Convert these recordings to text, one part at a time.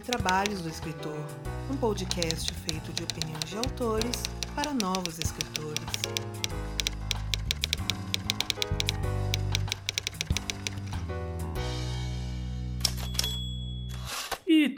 Doze Trabalhos do Escritor, um podcast feito de opiniões de autores para novos escritores.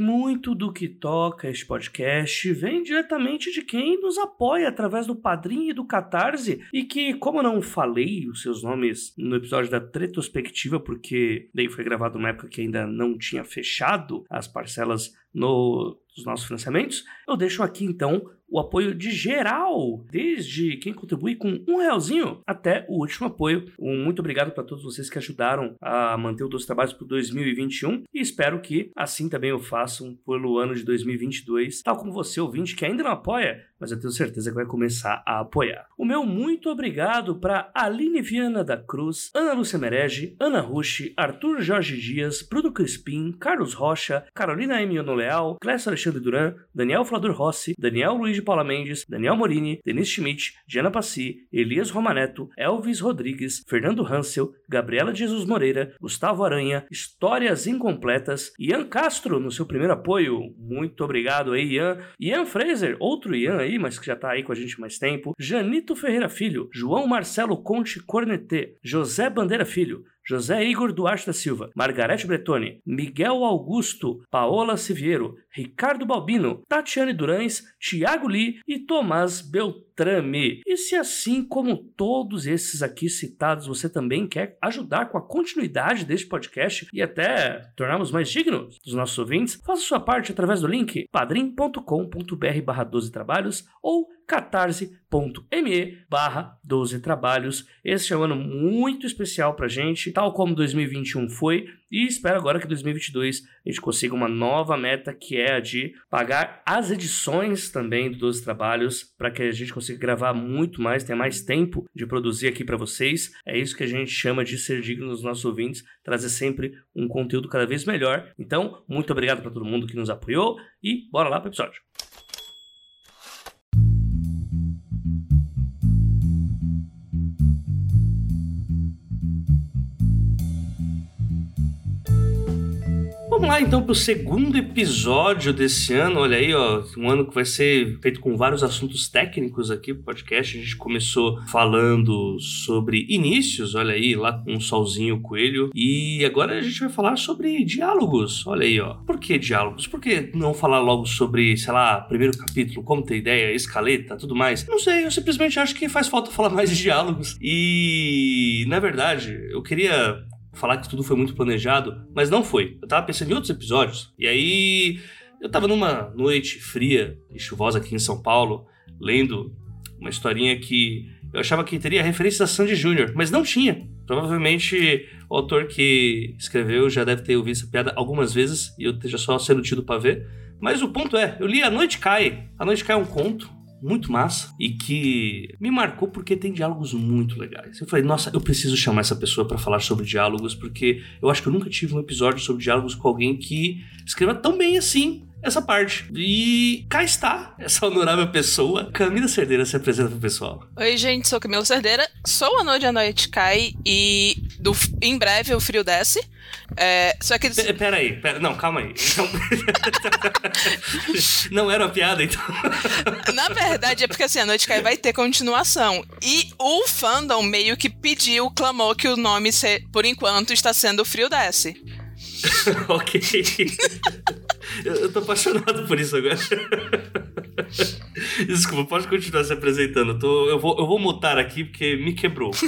Muito do que toca este podcast vem diretamente de quem nos apoia através do Padrim e do Catarse, e que, como eu não falei os seus nomes no episódio da Retrospectiva, porque daí foi gravado numa época que ainda não tinha fechado as parcelas no, nossos financiamentos, eu deixo aqui então o apoio de geral, desde quem contribui com um realzinho até o último apoio. Um muito obrigado para todos vocês que ajudaram a manter o Dois Trabalhos para 2021 e espero que assim também o façam pelo ano de 2022, tal como você, ouvinte, que ainda não apoia, mas eu tenho certeza que vai começar a apoiar. O meu muito obrigado para Aline Viana da Cruz, Ana Lúcia Merege, Ana Rushi, Arthur Jorge Dias, Bruno Crispim, Carlos Rocha, Carolina M. Leal, Clécio Alexandre Duran, Daniel Flador Rossi, Daniel Luiz de Paula Mendes, Daniel Morini, Denise Schmidt, Diana Passi, Elias Romaneto, Elvis Rodrigues, Fernando Hansel, Gabriela Jesus Moreira, Gustavo Aranha, Histórias Incompletas, Ian Castro no seu primeiro apoio, muito obrigado aí Ian, Ian Fraser, outro Ian aí, mas que já tá aí com a gente mais tempo, Janito Ferreira Filho, João Marcelo Conte Cornetê, José Bandeira Filho, José Igor Duarte da Silva, Margarete Bretoni, Miguel Augusto, Paola Siviero, Ricardo Balbino, Tatiane Durães, Tiago Lee e Tomás Beltrame. E se assim como todos esses aqui citados, você também quer ajudar com a continuidade deste podcast e até tornarmos mais dignos dos nossos ouvintes, faça sua parte através do link padrim.com.br barra 12 trabalhos ou catarse.me barra 12 trabalhos. Este é um ano muito especial pra gente, tal como 2021 foi, e espero agora que 2022 a gente consiga uma nova meta que é a de pagar as edições também do 12 trabalhos para que a gente consiga gravar muito mais, tenha mais tempo de produzir aqui para vocês. É isso que a gente chama de ser digno dos nossos ouvintes, trazer sempre um conteúdo cada vez melhor. Então, muito obrigado para todo mundo que nos apoiou e bora lá para o episódio. Vamos lá então para o segundo episódio desse ano. Olha aí, ó, um ano que vai ser feito com vários assuntos técnicos aqui pro podcast. A gente começou falando sobre inícios, olha aí, lá com o Solzinho Coelho. E agora a gente vai falar sobre diálogos. Olha aí, ó. Por que diálogos? Por que não falar logo sobre, sei lá, primeiro capítulo, como ter ideia, escaleta, tudo mais? Não sei, eu simplesmente acho que faz falta falar mais de diálogos. E, na verdade, eu queria falar que tudo foi muito planejado, mas não foi. Eu tava pensando em outros episódios, e aí eu tava numa noite fria e chuvosa aqui em São Paulo, lendo uma historinha que eu achava que teria referência a Sandy Jr., mas não tinha. Provavelmente o autor que escreveu já deve ter ouvido essa piada algumas vezes e eu esteja só sendo tido para ver. Mas o ponto é, eu li A Noite Cai. A Noite Cai é um conto muito massa e que me marcou porque tem diálogos muito legais. Eu falei, nossa, eu preciso chamar essa pessoa para falar sobre diálogos porque eu acho que eu nunca tive um episódio sobre diálogos com alguém que escreva tão bem assim essa parte. E cá está essa honorável pessoa. Camila Cerdeira se apresenta pro pessoal. Oi, gente, sou Camila Cerdeira, sou a Noite a Noite Cai e do, em breve o frio desce. É, só que. P pera aí, pera, não, calma aí. Então... não era uma piada, então. Na verdade, é porque assim, a Noite Cai vai ter continuação. E o fandom meio que pediu, clamou que o nome, por enquanto, está sendo Frio Desce. ok. Eu, tô apaixonado por isso agora. Desculpa, pode continuar se apresentando. Eu, vou, eu vou mutar aqui porque me quebrou.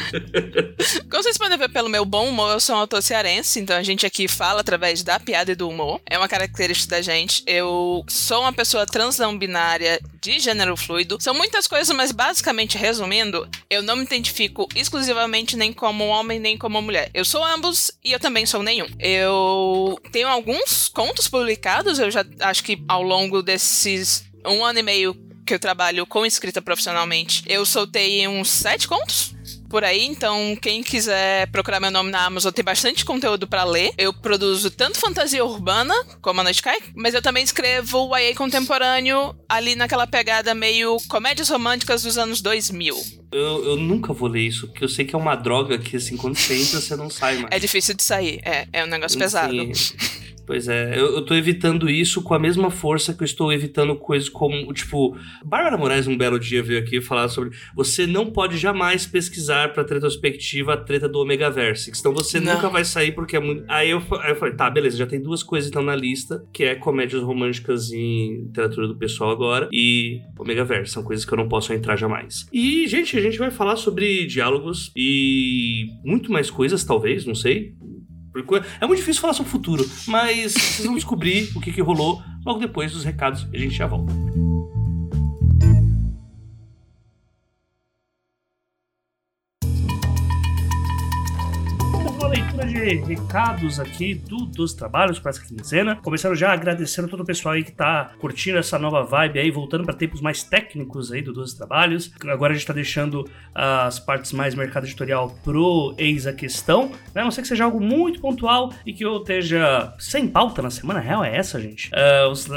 Como vocês podem ver pelo meu bom humor, eu sou um autor cearense, então a gente aqui fala através da piada e do humor. É uma característica da gente. Eu sou uma pessoa trans não binária de gênero fluido. São muitas coisas, mas basicamente resumindo, eu não me identifico exclusivamente nem como homem nem como mulher. Eu sou ambos e eu também sou nenhum. Eu tenho alguns contos publicados, eu já acho que ao longo desses um ano e meio que eu trabalho com escrita profissionalmente, eu soltei uns sete contos por aí, então quem quiser procurar meu nome na Amazon tem bastante conteúdo para ler. Eu produzo tanto fantasia urbana, como a Noite Cai, mas eu também escrevo YA contemporâneo ali naquela pegada meio comédias românticas dos anos 2000. Eu, eu nunca vou ler isso, porque eu sei que é uma droga que, assim, quando você entra, você não sai mais. É difícil de sair, é, é um negócio pesado. Pois é, eu, eu tô evitando isso com a mesma força que eu estou evitando coisas como, tipo, Bárbara Moraes um belo dia veio aqui falar sobre você não pode jamais pesquisar pra retrospectiva a treta do Omega Verse, senão você Não. nunca vai sair porque é muito... Aí eu, aí eu falei, tá, beleza, já tem duas coisas então na lista, que é comédias românticas em literatura do pessoal agora e Omega Verse, são coisas que eu não posso entrar jamais. E, gente, a gente vai falar sobre diálogos e muito mais coisas, talvez, não sei. É muito difícil falar sobre o futuro, mas vocês vão descobrir o que, que rolou logo depois dos recados e a gente já volta. De recados aqui do, dos trabalhos para essa quinzena. Começando já agradecendo todo o pessoal aí que tá curtindo essa nova vibe aí, voltando para tempos mais técnicos aí do Dos Trabalhos. Agora a gente tá deixando as partes mais mercado editorial pro Eis a Questão, né? A não ser que seja algo muito pontual e que eu esteja sem pauta na semana real, é essa, gente? Ah, os-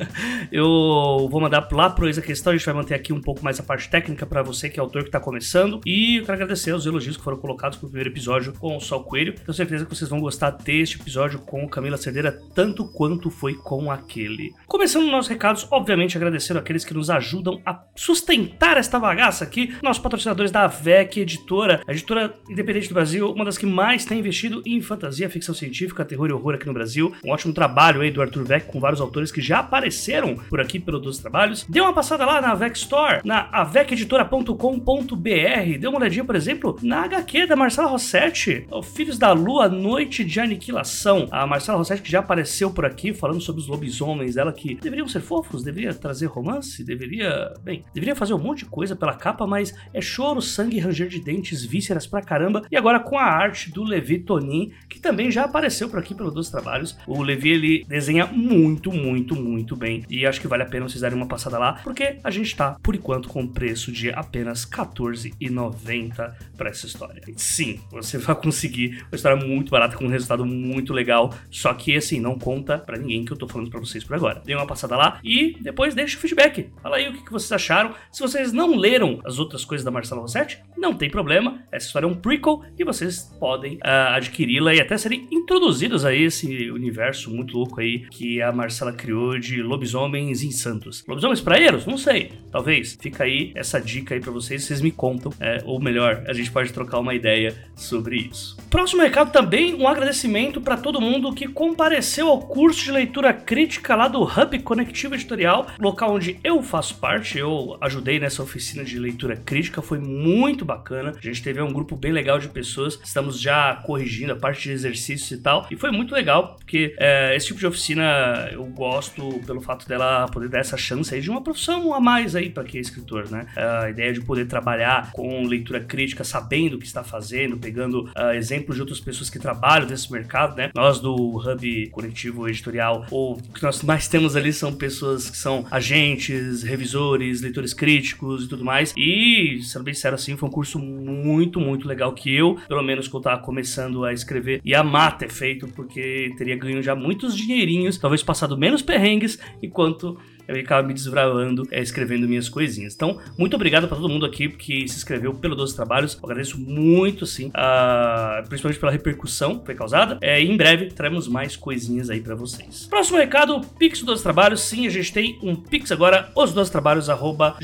eu vou mandar lá pro Eis a Questão, a gente vai manter aqui um pouco mais a parte técnica para você que é autor que tá começando. E eu quero agradecer os elogios que foram colocados pro primeiro episódio com o Sol Coelho. Tenho certeza que vocês vão gostar deste episódio com Camila Cerdeira, tanto quanto foi com aquele. Começando nossos recados, obviamente agradecendo aqueles que nos ajudam a sustentar esta bagaça aqui, nossos patrocinadores da VEC Editora, a editora independente do Brasil, uma das que mais tem investido em fantasia, ficção científica, terror e horror aqui no Brasil. Um ótimo trabalho aí do Arthur Vec com vários autores que já apareceram por aqui pelo dos trabalhos. Dê uma passada lá na VEC Store, na aveceditora.com.br. Dê uma olhadinha, por exemplo, na HQ da Marcela Rossetti, Filhos da Lua, Noite de Aniquilação. A Marcela Rossetti que já apareceu por aqui falando sobre os lobisomens, ela que deveriam ser fofos, deveria trazer romance, deveria, bem, deveria fazer um monte de coisa pela capa, mas é choro, sangue, ranger de dentes, vísceras pra caramba. E agora com a arte do Levi Tonin, que também já apareceu por aqui pelo Dois Trabalhos. O Levi ele desenha muito, muito, muito bem e acho que vale a pena vocês darem uma passada lá, porque a gente tá por enquanto com preço de apenas R$14,90 para essa história. Sim, você vai conseguir uma história muito barata com um resultado muito legal, só que assim, não conta pra ninguém que eu tô falando pra vocês por agora. Dê uma passada lá e depois deixa o feedback. Fala aí o que vocês acharam. Se vocês não leram as outras coisas da Marcela Rossetti, não tem problema. Essa história é um prequel e vocês podem ah, adquiri-la e até serem introduzidos a esse universo muito louco aí que a Marcela criou de lobisomens em Santos. Lobisomens praeiros? Não sei. Talvez. Fica aí essa dica aí pra vocês, vocês me contam. é, ou melhor, a gente pode trocar uma ideia sobre isso. Próximo recado também, um agradecimento para todo mundo que compareceu ao curso de leitura crítica lá do Hub Conectivo Editorial, local onde eu faço parte. Eu ajudei nessa oficina de leitura crítica, foi muito bacana. A gente teve um grupo bem legal de pessoas, estamos já corrigindo a parte de exercícios e tal. E foi muito legal, porque é, esse tipo de oficina eu gosto pelo fato dela poder dar essa chance aí de uma profissão a mais aí para quem é escritor, né? A ideia de poder trabalhar com leitura crítica, sabendo o que está fazendo, pegando ah, exemplos de outras pessoas que trabalham nesse mercado, né? Nós do Hub Conectivo Editorial, ou o que nós mais temos ali são pessoas que são agentes, revisores, leitores críticos e tudo mais. E, sendo bem sincero assim, foi um curso muito, muito legal que eu, pelo menos que eu tava começando a escrever, e amar ter feito, porque teria ganho já muitos dinheirinhos, talvez passado menos perrengues, enquanto eu ficava me desbravando, é, escrevendo minhas coisinhas. Então, muito obrigado para todo mundo aqui que se inscreveu pelo 12 Trabalhos. Eu agradeço muito, sim, ah, principalmente pela repercussão que foi causada. É, em breve teremos mais coisinhas aí para vocês. Próximo recado, Pix do 12 Trabalhos. Sim, a gente tem um Pix agora, os 12 trabalhos, arroba.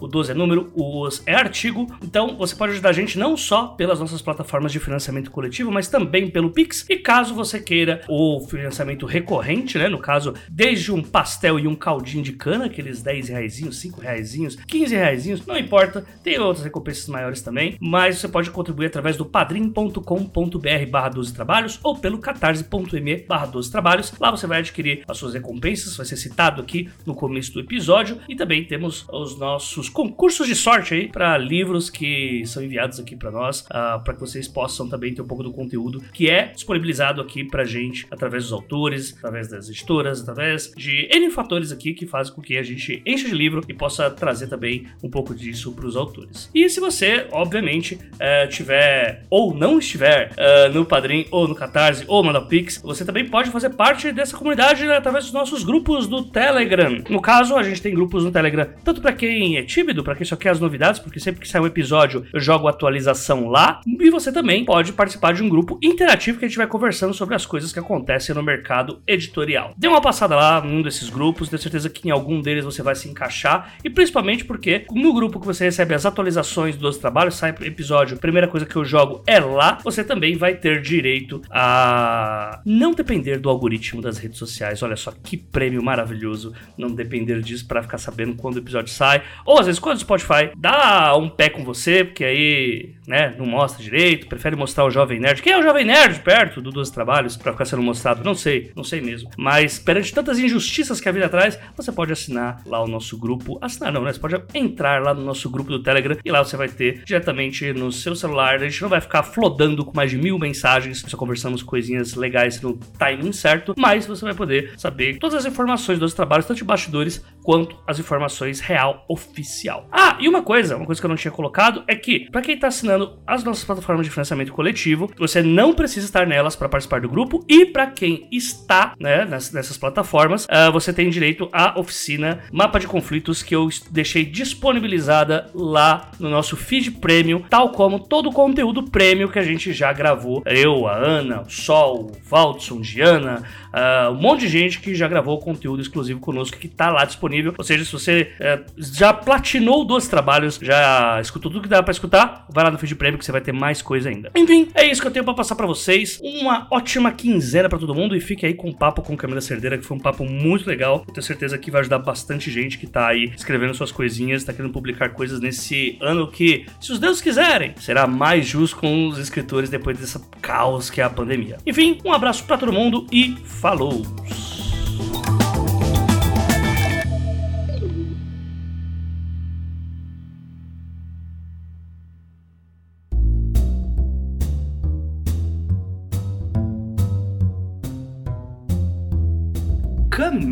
O 12 é número, o os é artigo. Então, você pode ajudar a gente não só pelas nossas plataformas de financiamento coletivo, mas também pelo Pix. E caso você queira o financiamento recorrente, né? No caso, desde um pastel e um caldinho de cana, aqueles 10 reais, 5 reais, 15 reais, não importa, tem outras recompensas maiores também, mas você pode contribuir através do padrim.com.br barra 12 trabalhos ou pelo catarse.me barra 12 trabalhos. Lá você vai adquirir as suas recompensas, vai ser citado aqui no começo do episódio e também temos os nossos concursos de sorte aí para livros que são enviados aqui para nós, para que vocês possam também ter um pouco do conteúdo que é disponibilizado aqui pra gente através dos autores, através das editoras, através de N fatores aqui que fazem com que a gente enche de livro e possa trazer também um pouco disso para os autores. E se você, obviamente, uh, tiver ou não estiver uh, no Padrim ou no Catarse ou no Pix, você também pode fazer parte dessa comunidade através dos nossos grupos do Telegram. No caso, a gente tem grupos no Telegram tanto para quem é tímido, para quem só quer as novidades, porque sempre que sai um episódio eu jogo atualização lá, e você também pode participar de um grupo interativo que a gente vai conversando sobre as coisas que acontecem no mercado editorial. Dê uma passada lá num desses grupos, tenho certeza que em algum deles você vai se encaixar, e principalmente porque no grupo que você recebe as atualizações dos trabalhos, sai episódio, primeira coisa que eu jogo é lá, você também vai ter direito a não depender do algoritmo das redes sociais. Olha só que prêmio maravilhoso não depender disso para ficar sabendo quando o episódio sai, ou às vezes quando o Spotify dá um pé com você, porque aí, né, não mostra direito, prefere mostrar o Jovem Nerd. Quem é o Jovem Nerd perto do Dois Trabalhos para ficar sendo mostrado? Não sei, não sei mesmo. Mas perante tantas injustiças que a vida traz, você pode assinar lá o nosso grupo. Assinar não, né? Você pode entrar lá no nosso grupo do Telegram e lá você vai ter diretamente no seu celular. A gente não vai ficar flodando com mais de mil mensagens, só conversamos coisinhas legais no timing certo, mas você vai poder saber todas as informações dos trabalhos, tanto de bastidores quanto as informações real oficial. Ah, e uma coisa, uma coisa que eu não tinha colocado é que, para quem tá assinando as nossas plataformas de financiamento coletivo, você não precisa estar nelas para participar do grupo e para quem está, né, nessas plataformas, uh, você tem direito à oficina Mapa de Conflitos que eu deixei disponibilizada lá no nosso feed premium, tal como todo o conteúdo premium que a gente já gravou. Eu, a Ana, o Sol, o Valdson, Diana, uh, um monte de gente que já gravou conteúdo exclusivo conosco que tá lá disponível. Ou seja, se você uh, já platinou dois trabalhos, já escutou tudo que dá para escutar, vai lá no feed prêmio que você vai ter mais coisa ainda. Enfim, é isso que eu tenho para passar para vocês. Uma ótima quinzena para todo mundo e fique aí com o papo com Camila Cerdeira, que foi um papo muito legal. Eu tenho certeza que vai ajudar bastante gente que tá aí escrevendo suas coisinhas, tá querendo publicar coisas nesse ano que, se os deuses quiserem, será mais justo com os escritores depois dessa caos que é a pandemia. Enfim, um abraço para todo mundo e falou!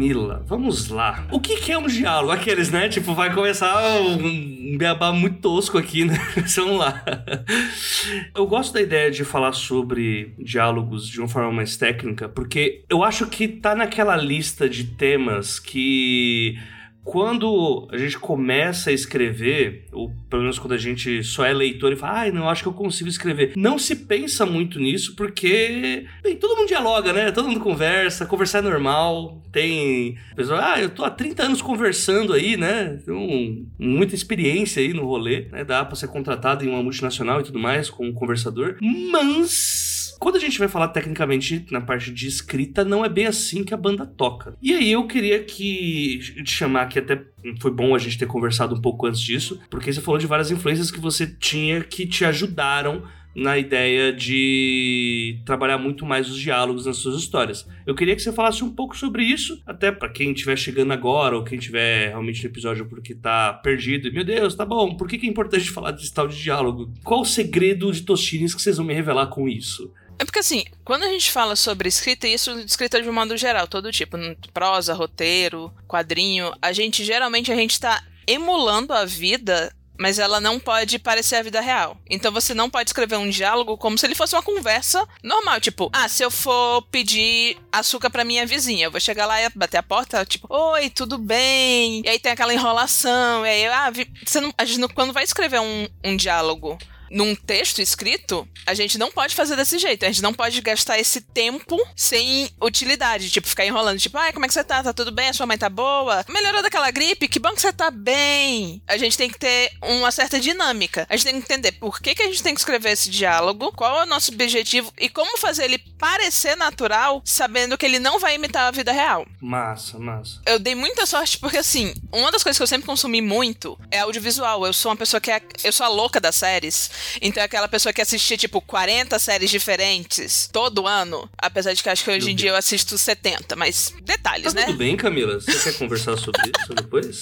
Camila, vamos lá. O que, que, é um diálogo? Aqueles, né? Tipo, vai começar um beabá muito tosco aqui, né? vamos lá. Eu gosto da ideia de falar sobre diálogos de uma forma mais técnica, porque eu acho que tá naquela lista de temas que quando a gente começa a escrever, ou pelo menos quando a gente só é leitor e fala, ai, ah, não, acho que eu consigo escrever. Não se pensa muito nisso, porque, bem, todo mundo dialoga, né? Todo mundo conversa, conversar é normal. Tem pessoa, ah, eu tô há 30 anos conversando aí, né? Tenho muita experiência aí no rolê, né? Dá pra ser contratado em uma multinacional e tudo mais, com um conversador. Mas quando a gente vai falar tecnicamente na parte de escrita, não é bem assim que a banda toca. E aí eu queria que te chamar aqui até foi bom a gente ter conversado um pouco antes disso, porque você falou de várias influências que você tinha que te ajudaram na ideia de trabalhar muito mais os diálogos nas suas histórias. Eu queria que você falasse um pouco sobre isso, até para quem estiver chegando agora ou quem estiver realmente no episódio porque tá perdido. E, meu Deus, tá bom, por que, é importante falar desse tal de diálogo? Qual o segredo de Tostines que vocês vão me revelar com isso? É porque assim, quando a gente fala sobre escrita, e isso escrita de um modo geral, todo tipo, prosa, roteiro, quadrinho, a gente geralmente a gente tá emulando a vida mas ela não pode parecer a vida real. Então você não pode escrever um diálogo como se ele fosse uma conversa normal, tipo, ah, se eu for pedir açúcar para minha vizinha, eu vou chegar lá e bater a porta, tipo, oi, tudo bem? E aí tem aquela enrolação, e aí, ah, você não, a gente não, quando vai escrever um, um diálogo num texto escrito, a gente não pode fazer desse jeito. A gente não pode gastar esse tempo sem utilidade. Tipo, ficar enrolando. Tipo, ai, como é que você tá? Tá tudo bem? A sua mãe tá boa? Melhorou daquela gripe? Que bom que você tá bem. A gente tem que ter uma certa dinâmica. A gente tem que entender por que, que a gente tem que escrever esse diálogo, qual é o nosso objetivo e como fazer ele parecer natural, sabendo que ele não vai imitar a vida real. Massa, massa. Eu dei muita sorte porque, assim, uma das coisas que eu sempre consumi muito é audiovisual. Eu sou uma pessoa que é. Eu sou a louca das séries. Então é aquela pessoa que assistia, tipo, 40 séries diferentes todo ano. Apesar de que acho que hoje em dia eu assisto 70, mas detalhes, tá né? Tudo bem, Camila? Você quer conversar sobre isso depois?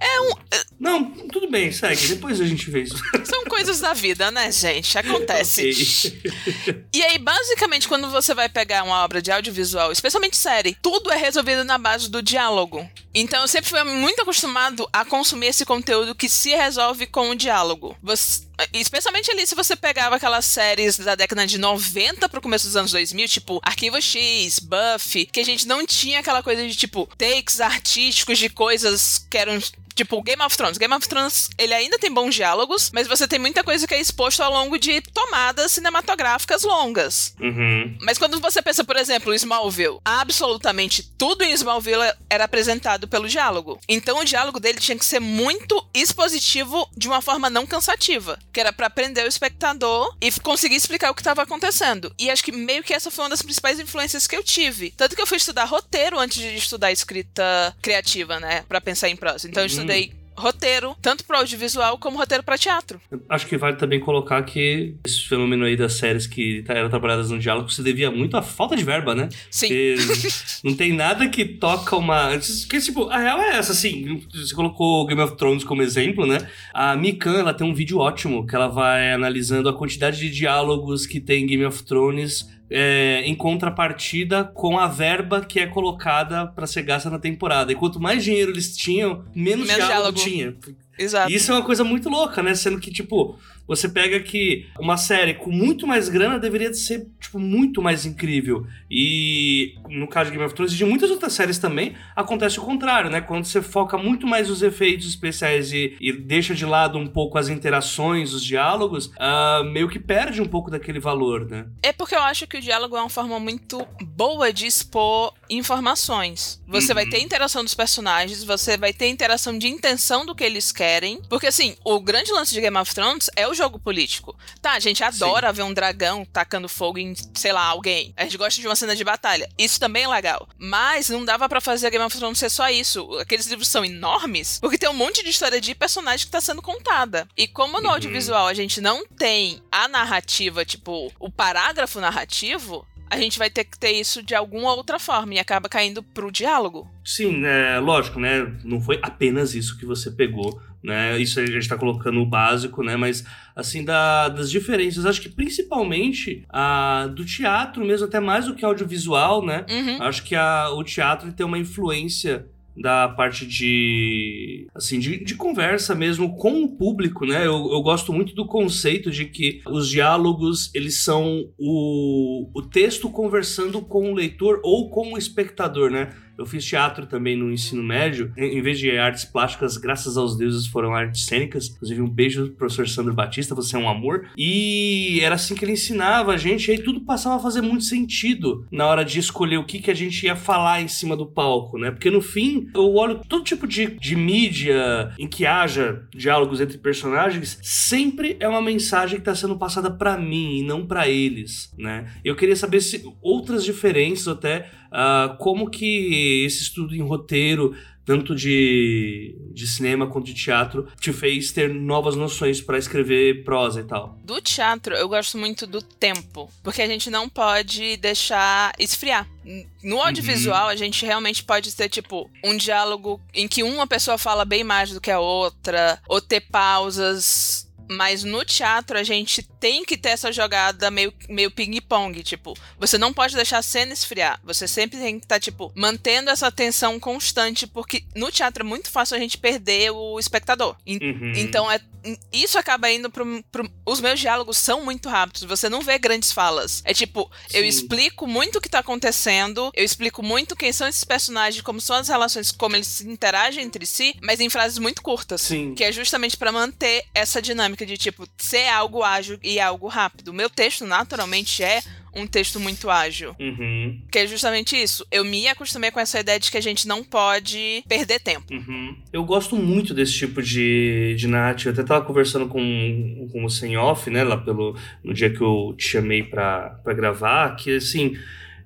É um. Não, tudo bem, segue. Depois a gente vê isso. São coisas da vida, né, gente? Acontece. Okay. E aí, basicamente, quando você vai pegar uma obra de audiovisual, especialmente série, tudo é resolvido na base do diálogo. Então eu sempre fui muito acostumado a consumir esse conteúdo que se resolve com o diálogo. Você, especialmente ali se você pegava aquelas séries da década de 90 pro começo dos anos 2000, tipo Arquivo X, Buffy, que a gente não tinha aquela coisa de tipo takes artísticos de coisas que eram Tipo, Game of Thrones. Game of Thrones, ele ainda tem bons diálogos, mas você tem muita coisa que é exposto ao longo de tomadas cinematográficas longas. Uhum. Mas quando você pensa, por exemplo, em Smallville, absolutamente tudo em Smallville era apresentado pelo diálogo. Então o diálogo dele tinha que ser muito expositivo de uma forma não cansativa, que era para prender o espectador e conseguir explicar o que estava acontecendo. E acho que meio que essa foi uma das principais influências que eu tive. Tanto que eu fui estudar roteiro antes de estudar escrita criativa, né, para pensar em prosa. Então eu estudei estudei roteiro, tanto para audiovisual como roteiro para teatro. Acho que vale também colocar que esse fenômeno aí das séries que eram trabalhadas no diálogo se devia muito à falta de verba, né? Sim. não tem nada que toca uma. Porque, tipo, a real é essa, assim. Você colocou Game of Thrones como exemplo, né? A Mikan, ela tem um vídeo ótimo que ela vai analisando a quantidade de diálogos que tem em Game of Thrones é, em contrapartida com a verba que é colocada para ser gasta na temporada. E quanto mais dinheiro eles tinham, menos, menos diálogo, diálogo tinha. Exato. E isso é uma coisa muito louca, né? Sendo que, tipo, você pega que uma série com muito mais grana deveria ser, tipo, muito mais incrível. E no caso de Game of Thrones e de muitas outras séries também, acontece o contrário, né? Quando você foca muito mais nos efeitos especiais e, e deixa de lado um pouco as interações, os diálogos, uh, meio que perde um pouco daquele valor, né? É porque eu acho que o diálogo é uma forma muito boa de expor informações. Você uhum. vai ter interação dos personagens, você vai ter interação de intenção do que eles querem. Porque, assim, o grande lance de Game of Thrones é o jogo político. Tá, a gente adora Sim. ver um dragão tacando fogo em, sei lá, alguém. A gente gosta de uma cena de batalha. Isso também é legal. Mas não dava para fazer a Game of Thrones ser só isso. Aqueles livros são enormes, porque tem um monte de história de personagem que tá sendo contada. E como no uhum. audiovisual a gente não tem a narrativa, tipo, o parágrafo narrativo, a gente vai ter que ter isso de alguma outra forma e acaba caindo pro diálogo. Sim, é lógico, né? Não foi apenas isso que você pegou, né? Isso a gente tá colocando o básico, né? Mas assim da, das diferenças, acho que principalmente a do teatro mesmo até mais do que audiovisual, né? Uhum. Acho que a, o teatro tem uma influência da parte de assim de, de, conversa mesmo com o público, né? Eu, eu gosto muito do conceito de que os diálogos eles são o, o texto conversando com o leitor ou com o espectador, né? Eu fiz teatro também no ensino médio. Em vez de artes plásticas, graças aos deuses, foram artes cênicas. Inclusive, um beijo pro professor Sandro Batista, você é um amor. E era assim que ele ensinava a gente, aí tudo passava a fazer muito sentido na hora de escolher o que, que a gente ia falar em cima do palco, né? Porque no fim, eu olho todo tipo de, de mídia em que haja diálogos entre personagens, sempre é uma mensagem que está sendo passada para mim e não para eles, né? Eu queria saber se outras diferenças até Uh, como que esse estudo em roteiro, tanto de, de cinema quanto de teatro, te fez ter novas noções para escrever prosa e tal? Do teatro, eu gosto muito do tempo, porque a gente não pode deixar esfriar. No audiovisual, uhum. a gente realmente pode ter, tipo, um diálogo em que uma pessoa fala bem mais do que a outra, ou ter pausas mas no teatro a gente tem que ter essa jogada meio, meio ping-pong. Tipo, você não pode deixar a cena esfriar. Você sempre tem que estar, tá, tipo, mantendo essa tensão constante, porque no teatro é muito fácil a gente perder o espectador. Uhum. Então é isso acaba indo pro, pro, Os meus diálogos são muito rápidos, você não vê grandes falas. É tipo, Sim. eu explico muito o que tá acontecendo, eu explico muito quem são esses personagens, como são as relações, como eles se interagem entre si, mas em frases muito curtas. Sim. Que é justamente para manter essa dinâmica de, tipo, ser algo ágil e algo rápido. Meu texto, naturalmente, é um texto muito ágil. Uhum. Que é justamente isso. Eu me acostumei com essa ideia de que a gente não pode perder tempo. Uhum. Eu gosto muito desse tipo de, de narrativa. Eu até tava conversando com, com o Off, né, lá pelo, no dia que eu te chamei pra gravar, que assim.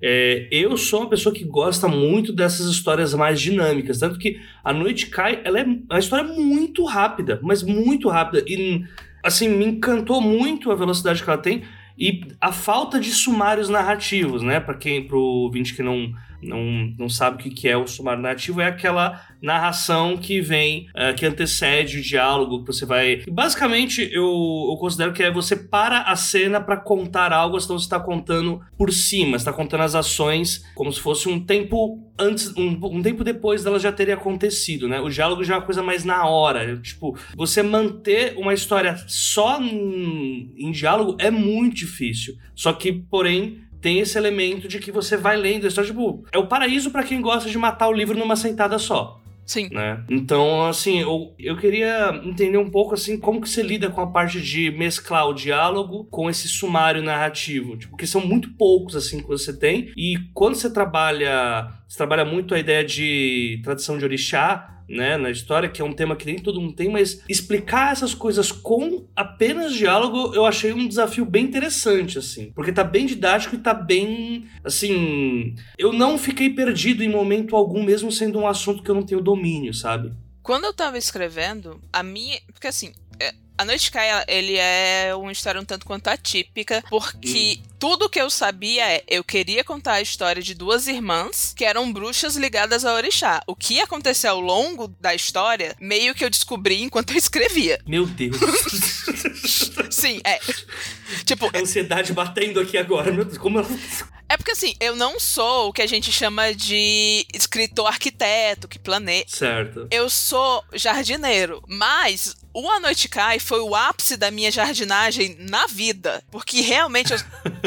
É, eu sou uma pessoa que gosta muito dessas histórias mais dinâmicas. Tanto que A Noite Cai, ela é uma história muito rápida, mas muito rápida. E, assim, me encantou muito a velocidade que ela tem. E a falta de sumários narrativos, né? Para quem, pro ouvinte que não não, não sabe o que é o sumário narrativo, é aquela narração que vem, uh, que antecede o diálogo, que você vai. Basicamente, eu, eu considero que é você para a cena para contar algo, senão você está contando por cima, está contando as ações como se fosse um tempo antes, um, um tempo depois dela já teria acontecido, né? O diálogo já é uma coisa mais na hora. Tipo, você manter uma história só em, em diálogo é muito difícil. Só que, porém, tem esse elemento de que você vai lendo a história, tipo, é o paraíso para quem gosta de matar o livro numa sentada só. Sim. Né? Então, assim, eu, eu queria entender um pouco, assim, como que você lida com a parte de mesclar o diálogo com esse sumário narrativo. Tipo, porque são muito poucos, assim, que você tem. E quando você trabalha, você trabalha muito a ideia de tradição de orixá, né, na história, que é um tema que nem todo mundo tem, mas explicar essas coisas com apenas diálogo, eu achei um desafio bem interessante, assim. Porque tá bem didático e tá bem, assim, eu não fiquei perdido em momento algum, mesmo sendo um assunto que eu não tenho domínio, sabe? Quando eu tava escrevendo, a minha, porque assim, a Noite Cai, ele é uma história um tanto quanto atípica, porque hum. tudo que eu sabia é, eu queria contar a história de duas irmãs que eram bruxas ligadas a orixá. O que aconteceu ao longo da história, meio que eu descobri enquanto eu escrevia. Meu Deus. Sim, é. Tipo, a ansiedade batendo aqui agora. Meu Deus, como ela é porque assim, eu não sou o que a gente chama de escritor arquiteto, que planeja. Certo. Eu sou jardineiro. Mas o A Noite Cai foi o ápice da minha jardinagem na vida. Porque realmente eu,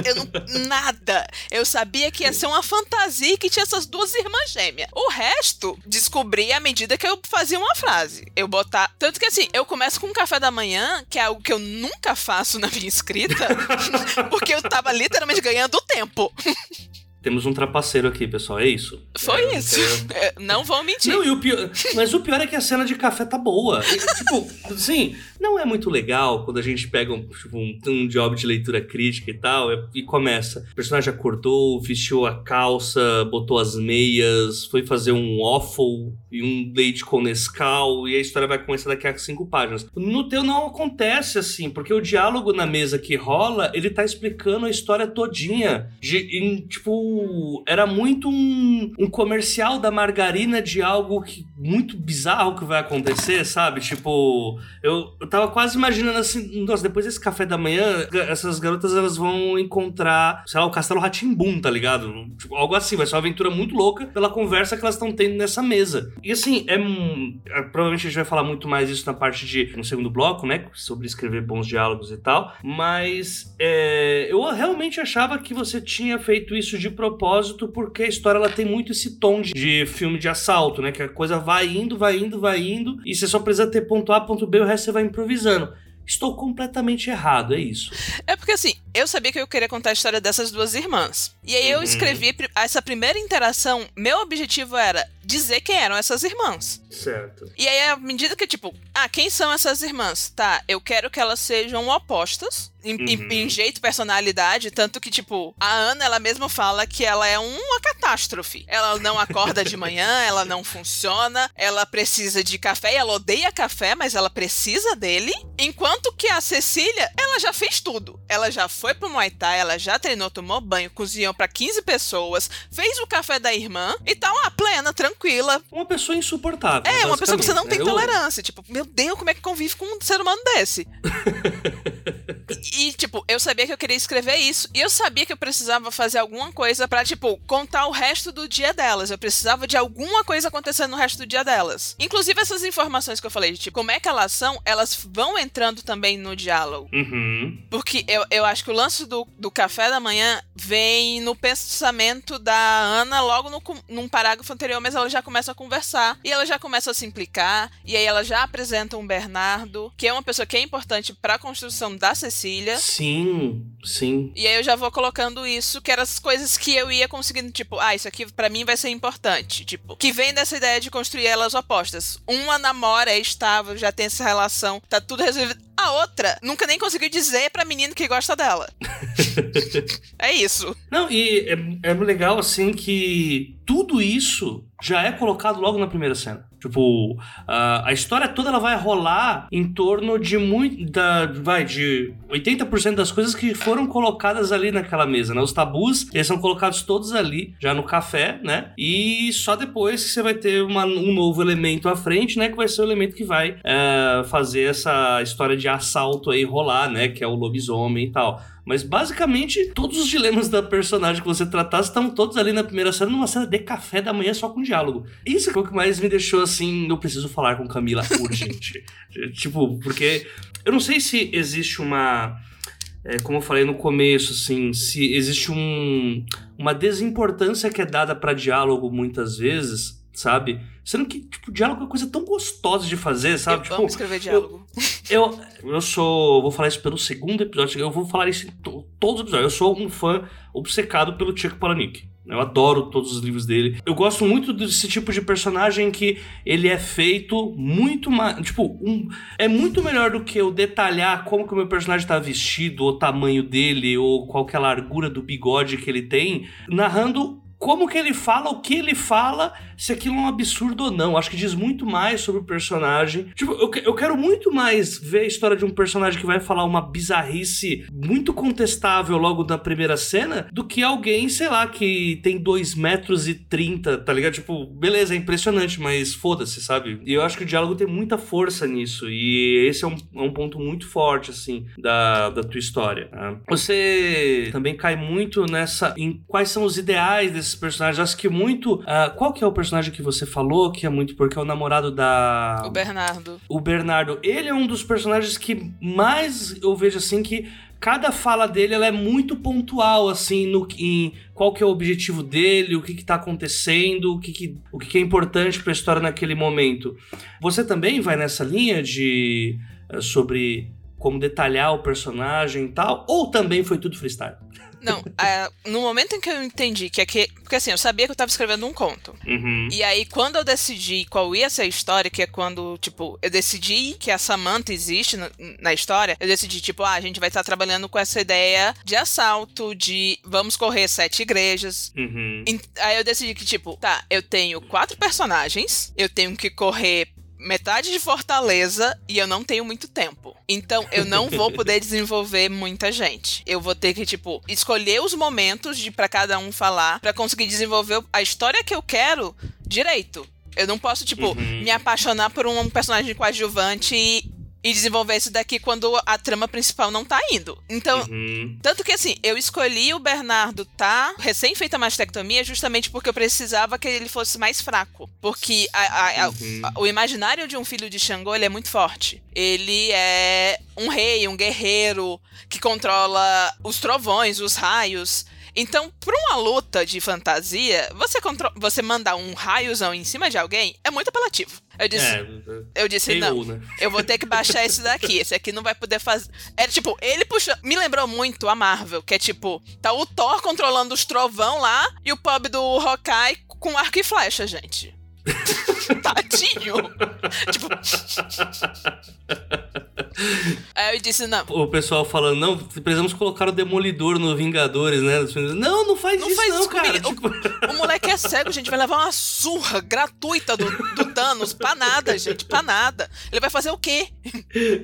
eu não. Nada. Eu sabia que ia ser uma fantasia que tinha essas duas irmãs gêmeas. O resto, descobri à medida que eu fazia uma frase. Eu botar. Tanto que assim, eu começo com um café da manhã, que é algo que eu nunca faço na minha escrita, porque eu tava literalmente ganhando tempo. Temos um trapaceiro aqui, pessoal, é isso. Foi é, isso. É... Não vou mentir. Não, o pior, mas o pior é que a cena de café tá boa. tipo, assim, não é muito legal quando a gente pega um, tipo, um, um job de leitura crítica e tal, e começa. O personagem acordou, vestiu a calça, botou as meias, foi fazer um waffle e um leite com Nescau, e a história vai começar daqui a cinco páginas. No teu não acontece assim, porque o diálogo na mesa que rola, ele tá explicando a história todinha. De, em, tipo, era muito um, um comercial da margarina de algo que, muito bizarro que vai acontecer, sabe? Tipo, eu, eu tava quase imaginando assim, nossa, depois desse café da manhã, essas garotas elas vão encontrar, sei lá, o Castelo Ratimbum, tá ligado? Tipo, algo assim, vai ser uma aventura muito louca pela conversa que elas estão tendo nessa mesa. E assim, é, é, Provavelmente a gente vai falar muito mais isso na parte de. no segundo bloco, né? Sobre escrever bons diálogos e tal. Mas é, eu realmente achava que você tinha feito isso de propósito, porque a história ela tem muito esse tom de, de filme de assalto, né? Que a coisa vai indo, vai indo, vai indo, e você só precisa ter ponto A, ponto B, o resto você vai improvisando estou completamente errado, é isso. É porque assim, eu sabia que eu queria contar a história dessas duas irmãs. E aí eu uhum. escrevi essa primeira interação, meu objetivo era dizer quem eram essas irmãs. Certo. E aí, à medida que, tipo, ah, quem são essas irmãs? Tá, eu quero que elas sejam opostas. Em, uhum. em, jeito, personalidade, tanto que, tipo, a Ana, ela mesma fala que ela é uma catástrofe. Ela não acorda de manhã, ela não funciona, ela precisa de café, e ela odeia café, mas ela precisa dele. Enquanto que a Cecília, ela já fez tudo. Ela já foi pro Muay Thai, ela já treinou, tomou banho, cozinhou para 15 pessoas, fez o café da irmã e tá uma plena, tranquila. Uma pessoa insuportável. É, uma pessoa que você não tem tolerância. Tipo, meu Deus, como é que convive com um ser humano desse? e, tipo, eu sabia que eu queria escrever isso. E eu sabia que eu precisava fazer alguma coisa para tipo, contar o resto do dia delas. Eu precisava de alguma coisa acontecendo no resto do dia delas. Inclusive, essas informações que eu falei, de, tipo, como é que elas são, elas vão entrando também no diálogo. Uhum. Porque eu, eu acho que o lance do, do café da manhã vem no pensamento da Ana logo no, num parágrafo anterior, mas ela já começa a conversar. E ela já começa a se implicar. E aí ela já apresenta um Bernardo, que é uma pessoa que é importante para a construção da Cecília. Sim, sim. E aí eu já vou colocando isso, que eram as coisas que eu ia conseguindo, tipo, ah, isso aqui para mim vai ser importante. Tipo, que vem dessa ideia de construir elas opostas. Uma namora, é estável, já tem essa relação, tá tudo resolvido. A outra nunca nem conseguiu dizer pra menino que gosta dela. é isso. Não, e é, é legal assim que tudo isso já é colocado logo na primeira cena. Tipo, a, a história toda ela vai rolar em torno de muito. Da, vai, de 80% das coisas que foram colocadas ali naquela mesa, né? Os tabus, eles são colocados todos ali, já no café, né? E só depois que você vai ter uma, um novo elemento à frente, né? Que vai ser o elemento que vai é, fazer essa história de assalto aí rolar, né? Que é o lobisomem e tal. Mas basicamente, todos os dilemas da personagem que você tratasse estão todos ali na primeira cena, numa cena de café da manhã só com diálogo. Isso é o que mais me deixou assim, eu preciso falar com Camila urgente. tipo, porque eu não sei se existe uma. É, como eu falei no começo, assim, se existe um, uma desimportância que é dada para diálogo muitas vezes, sabe? Sendo que, tipo, diálogo é uma coisa tão gostosa de fazer, sabe? Eu tipo, amo escrever diálogo. Eu, eu, eu sou. Vou falar isso pelo segundo episódio. Eu vou falar isso em to, todos os episódios. Eu sou um fã obcecado pelo Chuck Palahniuk. Eu adoro todos os livros dele. Eu gosto muito desse tipo de personagem que ele é feito muito mais. Tipo, um, é muito melhor do que eu detalhar como que o meu personagem tá vestido, o tamanho dele, ou qual que é a largura do bigode que ele tem, narrando como que ele fala, o que ele fala, se aquilo é um absurdo ou não. Acho que diz muito mais sobre o personagem. Tipo, eu, eu quero muito mais ver a história de um personagem que vai falar uma bizarrice muito contestável logo na primeira cena do que alguém, sei lá, que tem 2 metros e 30, tá ligado? Tipo, beleza, é impressionante, mas foda-se, sabe? E eu acho que o diálogo tem muita força nisso. E esse é um, é um ponto muito forte, assim, da, da tua história. Né? Você também cai muito nessa. em quais são os ideais desses personagens. Acho que muito. Uh, qual que é o personagem que você falou que é muito porque é o namorado da. O Bernardo. O Bernardo. Ele é um dos personagens que mais eu vejo assim que cada fala dele ela é muito pontual, assim, no, em qual que é o objetivo dele, o que que tá acontecendo, o que, que, o que, que é importante para a história naquele momento. Você também vai nessa linha de uh, sobre como detalhar o personagem e tal, ou também foi tudo freestyle? Não, é, no momento em que eu entendi que aqui. Porque assim, eu sabia que eu tava escrevendo um conto. Uhum. E aí, quando eu decidi qual ia ser a história, que é quando, tipo, eu decidi que a Samantha existe no, na história, eu decidi, tipo, ah, a gente vai estar trabalhando com essa ideia de assalto, de vamos correr sete igrejas. Uhum. Aí eu decidi que, tipo, tá, eu tenho quatro personagens, eu tenho que correr metade de Fortaleza e eu não tenho muito tempo. Então eu não vou poder desenvolver muita gente. Eu vou ter que, tipo, escolher os momentos de para cada um falar para conseguir desenvolver a história que eu quero direito. Eu não posso, tipo, uhum. me apaixonar por um personagem coadjuvante e e desenvolver isso daqui quando a trama principal não tá indo. Então, uhum. tanto que assim, eu escolhi o Bernardo tá recém feita a mastectomia justamente porque eu precisava que ele fosse mais fraco. Porque a, a, a, uhum. o imaginário de um filho de Xangô é muito forte. Ele é um rei, um guerreiro que controla os trovões, os raios. Então, pra uma luta de fantasia, você, você mandar um raiozão em cima de alguém é muito apelativo. Eu disse, é, eu disse não, né? eu vou ter que baixar esse daqui. Esse aqui não vai poder fazer. É tipo, ele puxou. Me lembrou muito a Marvel, que é tipo, tá o Thor controlando os trovão lá e o pub do Hawkeye com arco e flecha, gente. Tadinho! tipo. Aí eu disse, não. O pessoal falando, não, precisamos colocar o Demolidor no Vingadores, né? Não, não faz não isso, faz não, isso cara. Tipo... O, o, moleque é cego, gente. Vai levar uma surra gratuita do, do Thanos. Pra nada, gente. Pra nada. Ele vai fazer o quê?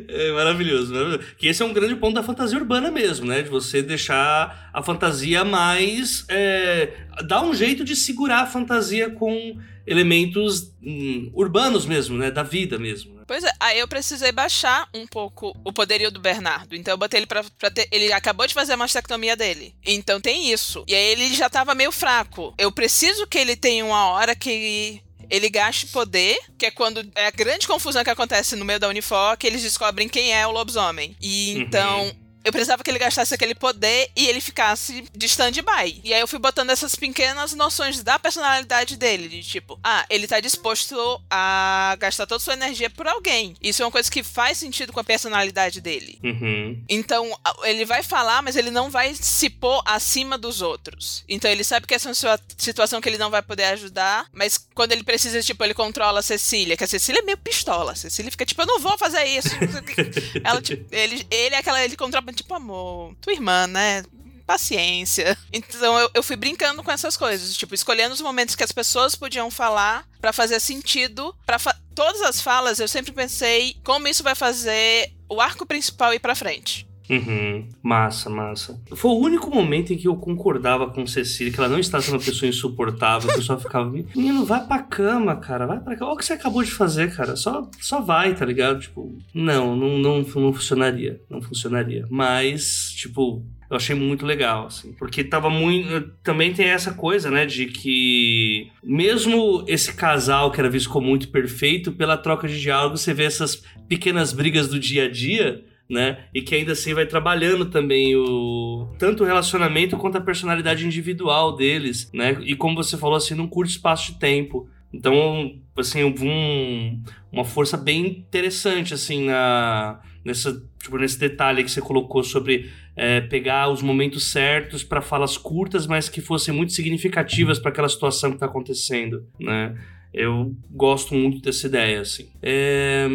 É maravilhoso, maravilhoso. Que esse é um grande ponto da fantasia urbana mesmo, né? De você deixar a fantasia mais. É, dar um jeito de segurar a fantasia com elementos hum, urbanos mesmo, né? Da vida mesmo. Pois é, aí eu precisei baixar um pouco o poderio do Bernardo. Então eu botei ele pra, pra ter. Ele acabou de fazer a mastectomia dele. Então tem isso. E aí ele já tava meio fraco. Eu preciso que ele tenha uma hora que ele gaste poder, que é quando é a grande confusão que acontece no meio da Unifor, que eles descobrem quem é o lobisomem. E uhum. então. Uhum eu precisava que ele gastasse aquele poder e ele ficasse de stand-by. E aí eu fui botando essas pequenas noções da personalidade dele, de tipo, ah, ele tá disposto a gastar toda a sua energia por alguém. Isso é uma coisa que faz sentido com a personalidade dele. Uhum. Então, ele vai falar, mas ele não vai se pôr acima dos outros. Então, ele sabe que essa é uma situação que ele não vai poder ajudar, mas quando ele precisa, tipo, ele controla a Cecília, que a Cecília é meio pistola. A Cecília fica tipo, eu não vou fazer isso. Ela, tipo, ele, ele é aquela, ele controla tipo, amor, tua irmã, né? paciência. Então eu, eu fui brincando com essas coisas, tipo, escolhendo os momentos que as pessoas podiam falar para fazer sentido, para fa todas as falas eu sempre pensei como isso vai fazer o arco principal ir para frente. Uhum. Massa, massa. Foi o único momento em que eu concordava com Cecília, que ela não estava sendo uma pessoa insuportável, que eu só ficava, menino, vai pra cama, cara, vai pra cama. Olha o que você acabou de fazer, cara. Só, só vai, tá ligado? Tipo, não, não, não, não funcionaria. Não funcionaria. Mas, tipo, eu achei muito legal, assim. Porque tava muito. Também tem essa coisa, né, de que mesmo esse casal que era visto como muito perfeito, pela troca de diálogo, você vê essas pequenas brigas do dia a dia né? E que ainda assim vai trabalhando também o tanto o relacionamento quanto a personalidade individual deles, né? E como você falou assim, num curto espaço de tempo. Então, assim, um, uma força bem interessante assim na nessa tipo, nesse detalhe que você colocou sobre é, pegar os momentos certos para falas curtas, mas que fossem muito significativas para aquela situação que está acontecendo, né? Eu gosto muito dessa ideia, assim. É,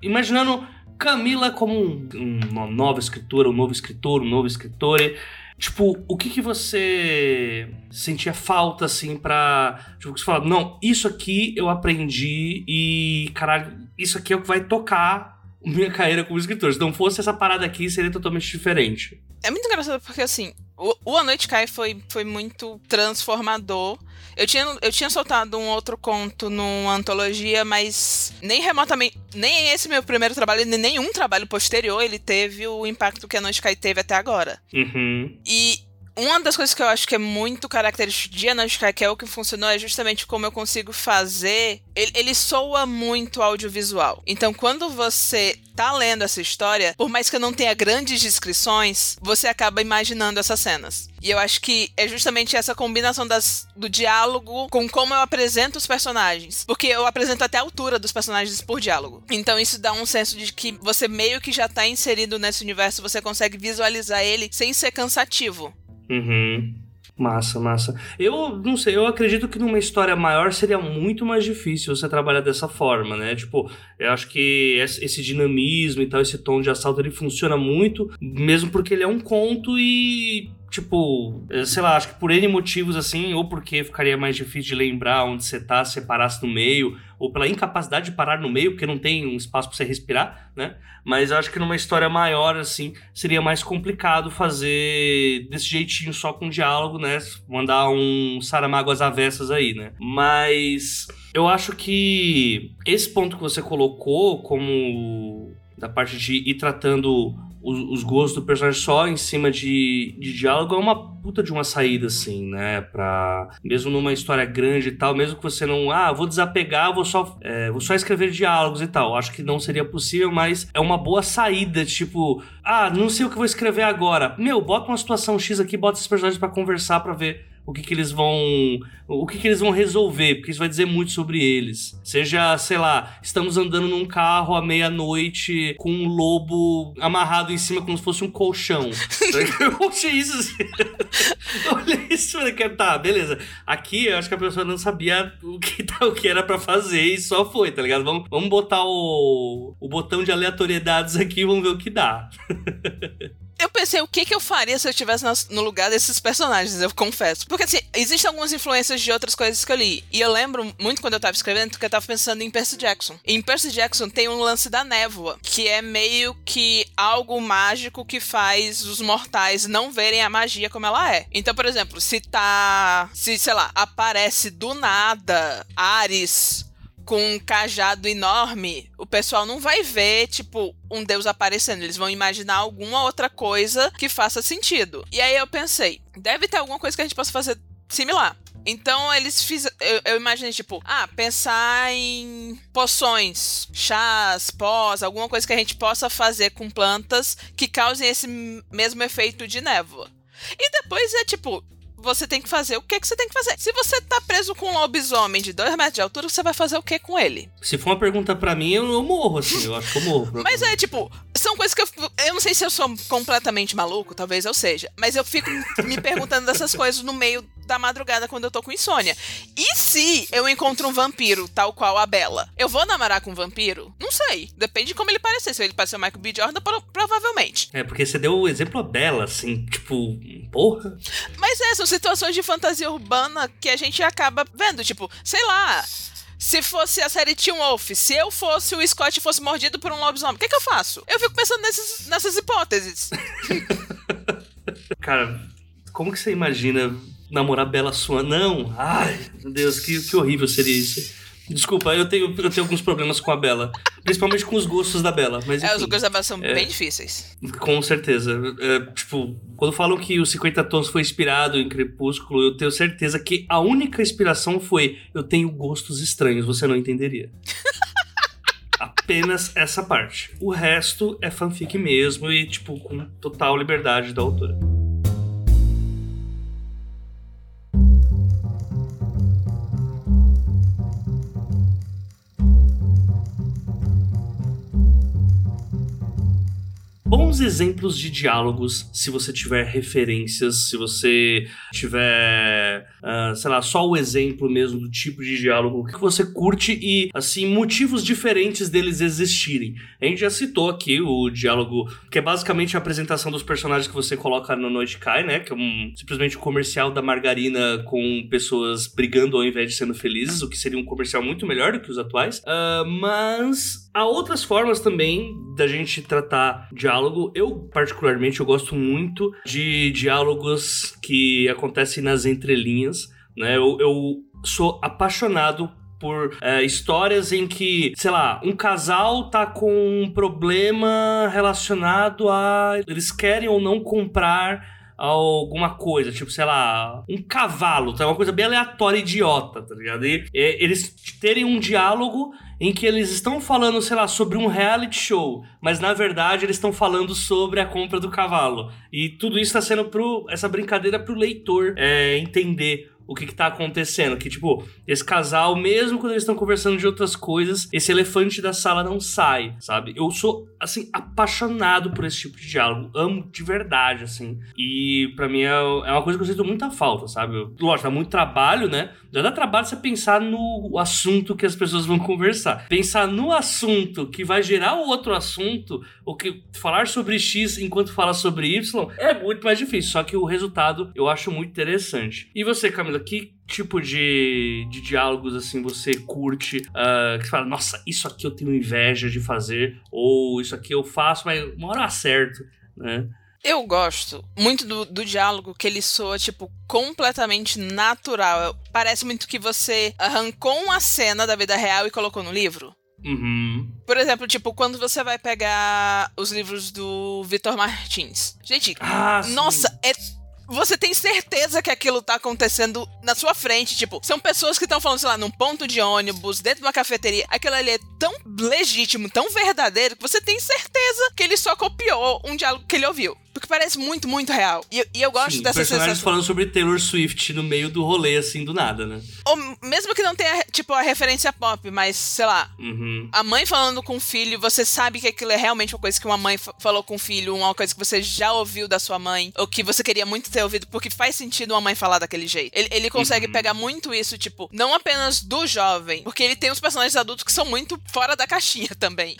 imaginando Camila como um, uma nova escritora, um novo escritor, um novo escritor. Tipo, o que que você sentia falta, assim, pra... Tipo, você fala, não, isso aqui eu aprendi e, caralho, isso aqui é o que vai tocar minha carreira como escritor. Se não fosse essa parada aqui, seria totalmente diferente. É muito engraçado porque, assim, o, o A Noite Cai foi, foi muito transformador eu tinha, eu tinha soltado um outro conto numa antologia, mas nem remotamente. Nem esse meu primeiro trabalho, nem nenhum trabalho posterior, ele teve o impacto que a Noite Cai teve até agora. Uhum. E uma das coisas que eu acho que é muito característico de Anushka, que é o que funcionou, é justamente como eu consigo fazer. Ele, ele soa muito audiovisual. Então, quando você tá lendo essa história, por mais que eu não tenha grandes descrições, você acaba imaginando essas cenas. E eu acho que é justamente essa combinação das, do diálogo com como eu apresento os personagens. Porque eu apresento até a altura dos personagens por diálogo. Então isso dá um senso de que você meio que já tá inserido nesse universo, você consegue visualizar ele sem ser cansativo. Uhum. Massa, massa. Eu não sei, eu acredito que numa história maior seria muito mais difícil você trabalhar dessa forma, né? Tipo, eu acho que esse dinamismo e tal, esse tom de assalto, ele funciona muito, mesmo porque ele é um conto e tipo, sei lá, acho que por N motivos assim, ou porque ficaria mais difícil de lembrar onde você tá, se parasse no meio, ou pela incapacidade de parar no meio, porque não tem um espaço para você respirar, né? Mas acho que numa história maior, assim, seria mais complicado fazer desse jeitinho só com diálogo, né? Mandar um Saramago às avessas aí, né? Mas eu acho que esse ponto que você colocou como da parte de ir tratando os, os, gostos do personagem só em cima de, de diálogo é uma puta de uma saída, assim, né? Pra. Mesmo numa história grande e tal, mesmo que você não. Ah, vou desapegar, vou só, é, vou só escrever diálogos e tal. Acho que não seria possível, mas é uma boa saída, tipo. Ah, não sei o que vou escrever agora. Meu, bota uma situação X aqui, bota esses personagens para conversar para ver o que, que eles vão. O que, que eles vão resolver, porque isso vai dizer muito sobre eles. Seja, sei lá, estamos andando num carro à meia-noite com um lobo amarrado em cima como se fosse um colchão. eu achei isso assim. Olha isso, que tá, beleza. Aqui eu acho que a pessoa não sabia o que, tá, o que era para fazer e só foi, tá ligado? Vamos, vamos botar o, o botão de aleatoriedades aqui e vamos ver o que dá. Eu pensei, o que, que eu faria se eu estivesse no lugar desses personagens, eu confesso. Porque, assim, existem algumas influências de outras coisas que eu li. E eu lembro muito quando eu tava escrevendo que eu tava pensando em Percy Jackson. E em Percy Jackson tem um lance da névoa, que é meio que algo mágico que faz os mortais não verem a magia como ela é. Então, por exemplo, se tá. Se, sei lá, aparece do nada Ares com um cajado enorme, o pessoal não vai ver, tipo, um deus aparecendo. Eles vão imaginar alguma outra coisa que faça sentido. E aí eu pensei, deve ter alguma coisa que a gente possa fazer similar. Então eles fizeram. Eu, eu, imaginei, tipo, ah, pensar em poções, chás, pós, alguma coisa que a gente possa fazer com plantas que causem esse mesmo efeito de névoa. E depois é tipo, você tem que fazer o que, que você tem que fazer. Se você tá preso com um lobisomem de 2 metros de altura, você vai fazer o que com ele? Se for uma pergunta para mim, eu, eu, morro, assim. Eu acho que eu morro. Mas é tipo, são coisas que eu. Eu não sei se eu sou completamente maluco, talvez eu seja. Mas eu fico me perguntando dessas coisas no meio da madrugada quando eu tô com insônia. E se eu encontro um vampiro, tal qual a Bela? Eu vou namorar com um vampiro? Não sei. Depende de como ele parecer. Se ele parecer o Michael B. Jordan, pro provavelmente. É, porque você deu o exemplo dela, assim, tipo, porra. Mas é, são situações de fantasia urbana que a gente acaba vendo. Tipo, sei lá. Se fosse a série Teen Wolf, se eu fosse o Scott e fosse mordido por um lobisomem, o que, que eu faço? Eu fico pensando nesses, nessas hipóteses. Cara, como que você imagina namorar Bela Swan? Não! Ai, meu Deus, que, que horrível seria isso. Desculpa, eu tenho, eu tenho alguns problemas com a Bela. Principalmente com os gostos da Bela. Mas, enfim, é, os gostos da Bela são é, bem difíceis. Com certeza. É, tipo, quando falam que os 50 Tons foi inspirado em Crepúsculo, eu tenho certeza que a única inspiração foi eu tenho gostos estranhos, você não entenderia. Apenas essa parte. O resto é fanfic mesmo e, tipo, com total liberdade da autora. Bons exemplos de diálogos, se você tiver referências, se você tiver, uh, sei lá, só o exemplo mesmo do tipo de diálogo que você curte e, assim, motivos diferentes deles existirem. A gente já citou aqui o diálogo, que é basicamente a apresentação dos personagens que você coloca no Noite Cai, né? Que é um, simplesmente um comercial da margarina com pessoas brigando ao invés de sendo felizes, o que seria um comercial muito melhor do que os atuais. Uh, mas há outras formas também da gente tratar diálogo. Eu, particularmente, eu gosto muito de diálogos que acontecem nas entrelinhas, né? Eu, eu sou apaixonado por é, histórias em que, sei lá, um casal tá com um problema relacionado a eles querem ou não comprar alguma coisa, tipo, sei lá, um cavalo, tá? Uma coisa bem aleatória, idiota, tá ligado? E eles terem um diálogo em que eles estão falando, sei lá, sobre um reality show, mas na verdade eles estão falando sobre a compra do cavalo. E tudo isso está sendo pro, essa brincadeira pro leitor é, entender o que, que tá acontecendo. Que, tipo, esse casal, mesmo quando eles estão conversando de outras coisas, esse elefante da sala não sai, sabe? Eu sou, assim, apaixonado por esse tipo de diálogo. Amo de verdade, assim. E para mim é, é, uma coisa que eu sinto muita falta, sabe? Lógico, dá muito trabalho, né? Já dá trabalho você pensar no assunto que as pessoas vão conversar. Pensar no assunto que vai gerar outro assunto, ou que falar sobre X enquanto fala sobre Y, é muito mais difícil. Só que o resultado eu acho muito interessante. E você, Camila? Camila, que tipo de, de diálogos assim você curte? Uh, que você fala, nossa, isso aqui eu tenho inveja de fazer, ou isso aqui eu faço, mas uma hora acerto, né? Eu gosto muito do, do diálogo que ele soa, tipo, completamente natural. Parece muito que você arrancou uma cena da vida real e colocou no livro. Uhum. Por exemplo, tipo, quando você vai pegar os livros do Vitor Martins. Gente, ah, nossa, é você tem certeza que aquilo tá acontecendo na sua frente. Tipo, são pessoas que estão falando, sei lá, num ponto de ônibus, dentro de uma cafeteria. Aquilo ali é tão legítimo, tão verdadeiro, que você tem certeza que ele só copiou um diálogo que ele ouviu. Porque parece muito, muito real. E, e eu gosto Sim, dessa personagens sensação. falando sobre Taylor Swift no meio do rolê, assim, do nada, né? Ou mesmo que não tenha, tipo, a referência pop, mas, sei lá, uhum. a mãe falando com o filho, você sabe que aquilo é realmente uma coisa que uma mãe falou com o filho, uma coisa que você já ouviu da sua mãe, ou que você queria muito ter ouvido, porque faz sentido uma mãe falar daquele jeito. Ele, ele consegue uhum. pegar muito isso, tipo, não apenas do jovem, porque ele tem os personagens adultos que são muito fora da caixinha também.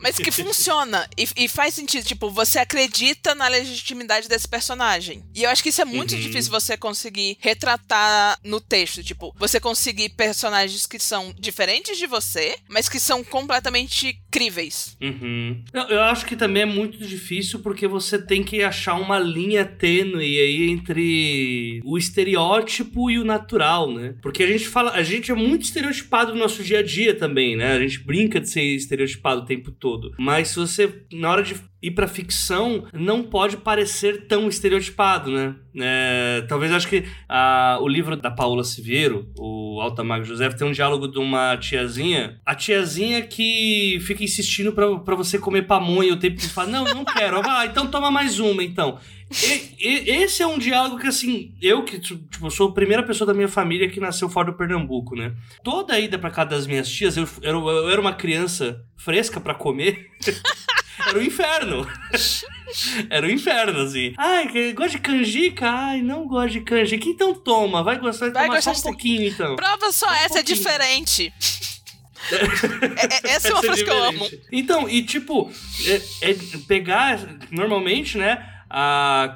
Mas que funciona e, e faz sentido, tipo, você acredita na legitimidade desse personagem. E eu acho que isso é muito uhum. difícil você conseguir retratar no texto. Tipo, você conseguir personagens que são diferentes de você, mas que são completamente críveis. Uhum. Eu, eu acho que também é muito difícil porque você tem que achar uma linha tênue aí entre o estereótipo e o natural, né? Porque a gente fala, a gente é muito estereotipado no nosso dia a dia também, né? A gente brinca de ser estereotipado o tempo todo. Mas se você, na hora de ir pra ficção não pode parecer tão estereotipado, né? É, talvez acho que a, o livro da Paula Siviero, o Alta Mago José, tem um diálogo de uma tiazinha. A tiazinha que fica insistindo para você comer pamonha o tempo que fala: Não, não quero. Ah, então toma mais uma, então. E, e, esse é um diálogo que, assim, eu que tipo, sou a primeira pessoa da minha família que nasceu fora do Pernambuco, né? Toda a ida pra casa das minhas tias, eu, eu, eu era uma criança fresca para comer. era o inferno. Era o inferno, assim. Ai, gosta de canjica? Ai, não gosto de canjica. Então toma, vai gostar de Vai tomar só gostar um de- pouquinho, então. Prova só essa, é diferente. É- é- essa é uma Essa frase que eu amo. Então, e tipo, é, é pegar, normalmente, né?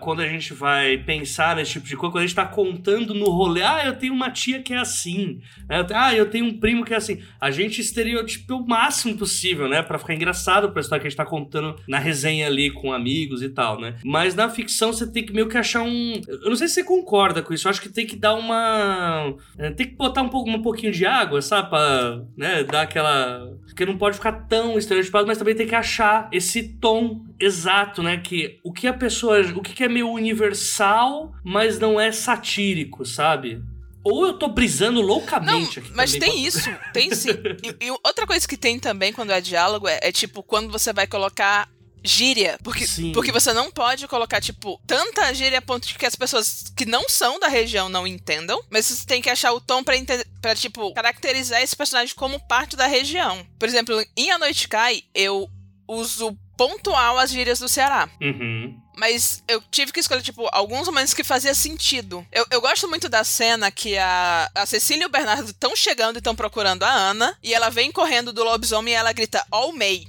Quando a gente vai pensar nesse tipo de coisa, quando a gente tá contando no rolê, ah, eu tenho uma tia que é assim, né? Ah, eu tenho um primo que é assim. A gente estereotipa o máximo possível, né? Pra ficar engraçado pra história que a gente tá contando na resenha ali com amigos e tal, né? Mas na ficção você tem que meio que achar um. Eu não sei se você concorda com isso, eu acho que tem que dar uma. é, Tem que botar um, pouco, um pouquinho de água, sabe? Pra né, dar aquela. Porque não pode ficar tão estereotipado, mas também tem que achar esse tom exato, né? Que o que a pessoa. O que é meio universal, mas não é satírico, sabe? Ou eu tô brisando Não, loucamente aqui. mas também. tem isso, tem sim. E, e outra coisa que tem também quando é diálogo é, é, tipo quando você vai colocar gíria. Porque, Sim. porque você não pode colocar, tipo, tanta gíria a ponto de que as pessoas que não são da região não entendam. Mas você tem que achar o tom pra, pra tipo, caracterizar esse personagem como parte da região. Por exemplo, em A Noite Cai, eu uso pontual as gírias do Ceará. Uhum. Mas eu tive que escolher, tipo, alguns momentos que fazia sentido. Eu, eu gosto muito da cena que a, a Cecília e o Bernardo estão chegando e estão procurando a Ana. E ela vem correndo do lobisomem e ela grita, All May.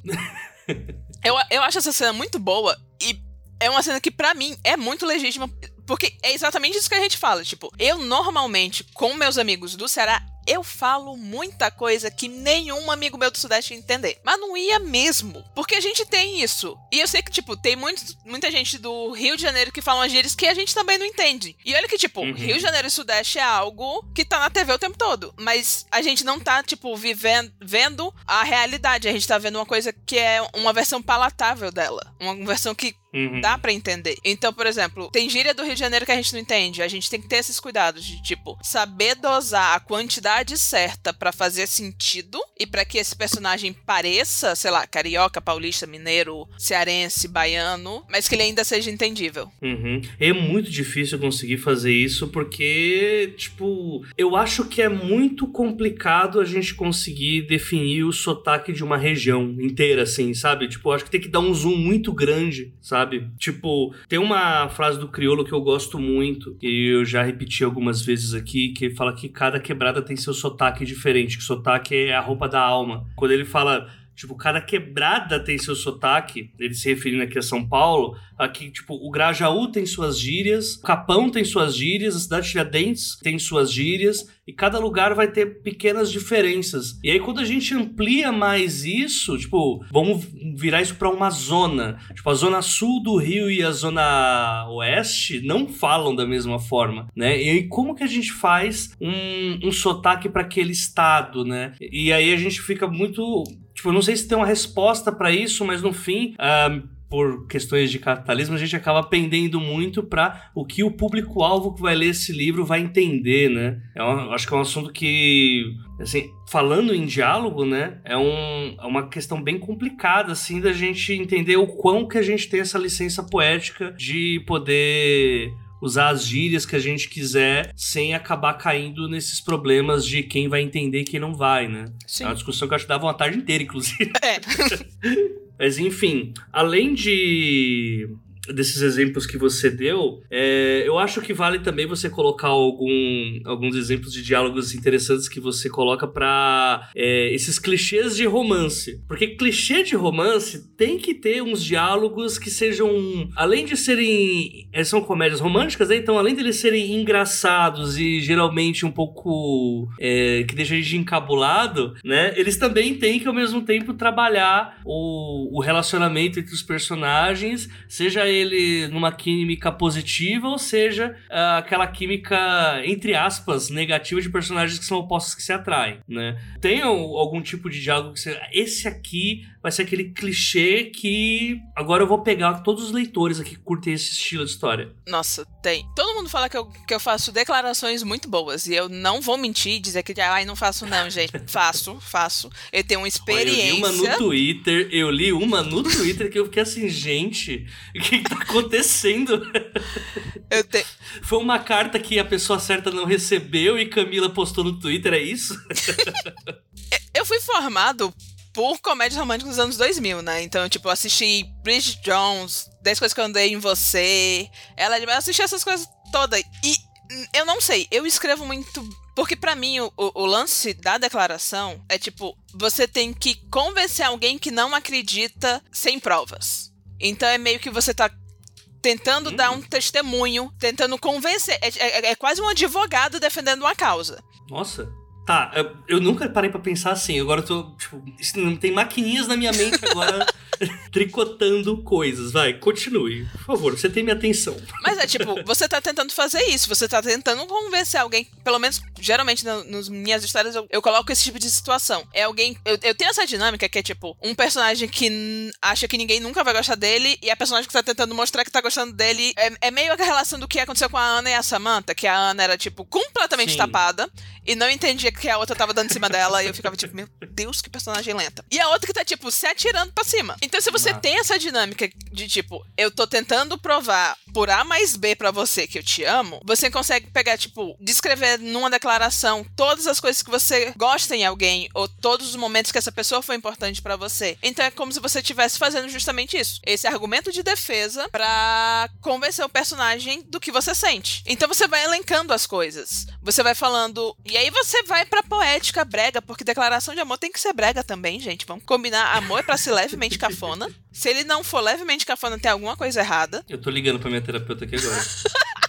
eu, eu acho essa cena muito boa. E é uma cena que, pra mim, é muito legítima. Porque é exatamente isso que a gente fala. Tipo, eu normalmente, com meus amigos do Ceará, eu falo muita coisa que nenhum amigo meu do Sudeste ia entender. Mas não ia mesmo. Porque a gente tem isso. E eu sei que, tipo, tem muito, muita gente do Rio de Janeiro que falam gírias que a gente também não entende. E olha que, tipo, Uhum. Rio de Janeiro e Sudeste é algo que tá na TV o tempo todo. Mas a gente não tá, tipo, vivendo, vendo a realidade. A gente tá vendo uma coisa que é uma versão palatável dela. Uma versão que Uhum. Dá pra entender. Então, por exemplo, tem gíria do Rio de Janeiro que a gente não entende. A gente tem que ter esses cuidados de, tipo, saber dosar a quantidade certa pra fazer sentido e pra que esse personagem pareça, sei lá, carioca, paulista, mineiro, cearense, baiano, mas que ele ainda seja entendível. Uhum. É muito difícil conseguir fazer isso porque, tipo, eu acho que é muito complicado a gente conseguir definir o sotaque de uma região inteira, assim, sabe? Tipo, acho que tem que dar um zoom muito grande, sabe? Tipo, tem uma frase do crioulo que eu gosto muito, e eu já repeti algumas vezes aqui, que fala que cada quebrada tem seu sotaque diferente, que sotaque é a roupa da alma. Quando ele fala. Tipo, cada quebrada tem seu sotaque, ele se referindo aqui a São Paulo, aqui, tipo, o Grajaú tem suas gírias, o Capão tem suas gírias, a cidade de Tiradentes tem suas gírias, e cada lugar vai ter pequenas diferenças. E aí, quando a gente amplia mais isso, tipo, vamos virar isso pra uma zona. Tipo, a zona sul do Rio e a zona oeste não falam da mesma forma, né? E aí, como que a gente faz um, um sotaque para aquele estado, né? E aí a gente fica muito. Tipo, eu não sei se tem uma resposta pra isso, mas no fim. por questões de capitalismo, a gente acaba pendendo muito para o que o público-alvo que vai ler esse livro vai entender, né? É um- acho que é um assunto que, assim, falando em diálogo, né? É, um, é uma questão bem complicada, assim, da gente entender o quão que a gente tem essa licença poética de poder usar as gírias que a gente quiser sem acabar caindo nesses problemas de quem vai entender e quem não vai, né? Sim. É uma discussão que eu acho que dava uma tarde inteira, inclusive. É. Mas enfim, além de desses exemplos que você deu, é, eu acho que vale também você colocar algum, alguns exemplos de diálogos interessantes que você coloca pra é, esses clichês de romance. Porque clichê de romance tem que ter uns diálogos que sejam, além de serem, é, são comédias românticas, né? então além de eles serem engraçados e geralmente um pouco é, que deixa a gente encabulado, né? Eles também têm que ao mesmo tempo trabalhar o, o relacionamento entre os personagens, seja ele numa química positiva ou seja aquela química entre aspas negativa de personagens que são opostos que se atraem, né? Tem al- algum tipo de diálogo que você, esse aqui vai ser aquele clichê que agora eu vou pegar todos os leitores aqui que curtem esse estilo de história. Nossa, tem. Todo mundo fala que eu, que eu faço declarações muito boas. E eu não vou mentir e dizer que, ai, não faço não, gente. faço, faço. Eu tenho uma Olha, experiência. eu li uma no Twitter, eu li uma no Twitter que eu fiquei assim, gente, o que, que tá acontecendo? Eu te- Foi uma carta que a pessoa certa não recebeu e Camila postou no Twitter, é isso? Eu fui formado por comédias românticas dos anos 2000, né? Então, tipo, eu assisti Bridget Jones, 10 coisas que eu andei em você, ela eu assisti essas coisas todas. E eu não sei, eu escrevo muito porque para mim o, o, lance da declaração é tipo, você tem que convencer alguém que não acredita sem provas. Então é meio que você tá tentando hum. dar um testemunho, tentando convencer. É, é, é, quase um advogado defendendo uma causa. Nossa. Tá, eu, nunca parei para pensar assim. Agora eu tô, tipo, tem maquininhas na minha mente agora tricotando coisas. Vai, continue. Por favor, você tem minha atenção. Mas é tipo, você tá tentando fazer isso, você tá tentando convencer alguém, pelo menos, geralmente nas minhas histórias eu, eu, coloco esse tipo de situação. É alguém. Eu, eu tenho essa dinâmica que é tipo, um personagem que acha que ninguém nunca vai gostar dele, e a personagem que tá tentando mostrar que tá gostando dele. É, é meio a relação do que aconteceu com a Ana e a Samantha, que a Ana era, tipo, completamente Sim. tapada e não entendia que a outra tava dando em cima dela, e eu ficava tipo, meu Deus, que personagem lenta. E a outra que tá, tipo, se atirando pra cima. Então, se você tem essa dinâmica de tipo, eu tô tentando provar por A mais B para você que eu te amo, você consegue pegar, tipo, descrever numa declaração todas as coisas que você gosta em alguém ou todos os momentos que essa pessoa foi importante para você. Então é como se você estivesse fazendo justamente isso. Esse argumento de defesa para convencer o personagem do que você sente. Então você vai elencando as coisas. Você vai falando. E aí você vai pra poética brega, porque declaração de amor tem que ser brega também, gente. Vamos combinar amor é pra ser levemente cafona. Se ele não for levemente cafona, tem alguma coisa errada. Eu tô ligando pra minha terapeuta aqui agora.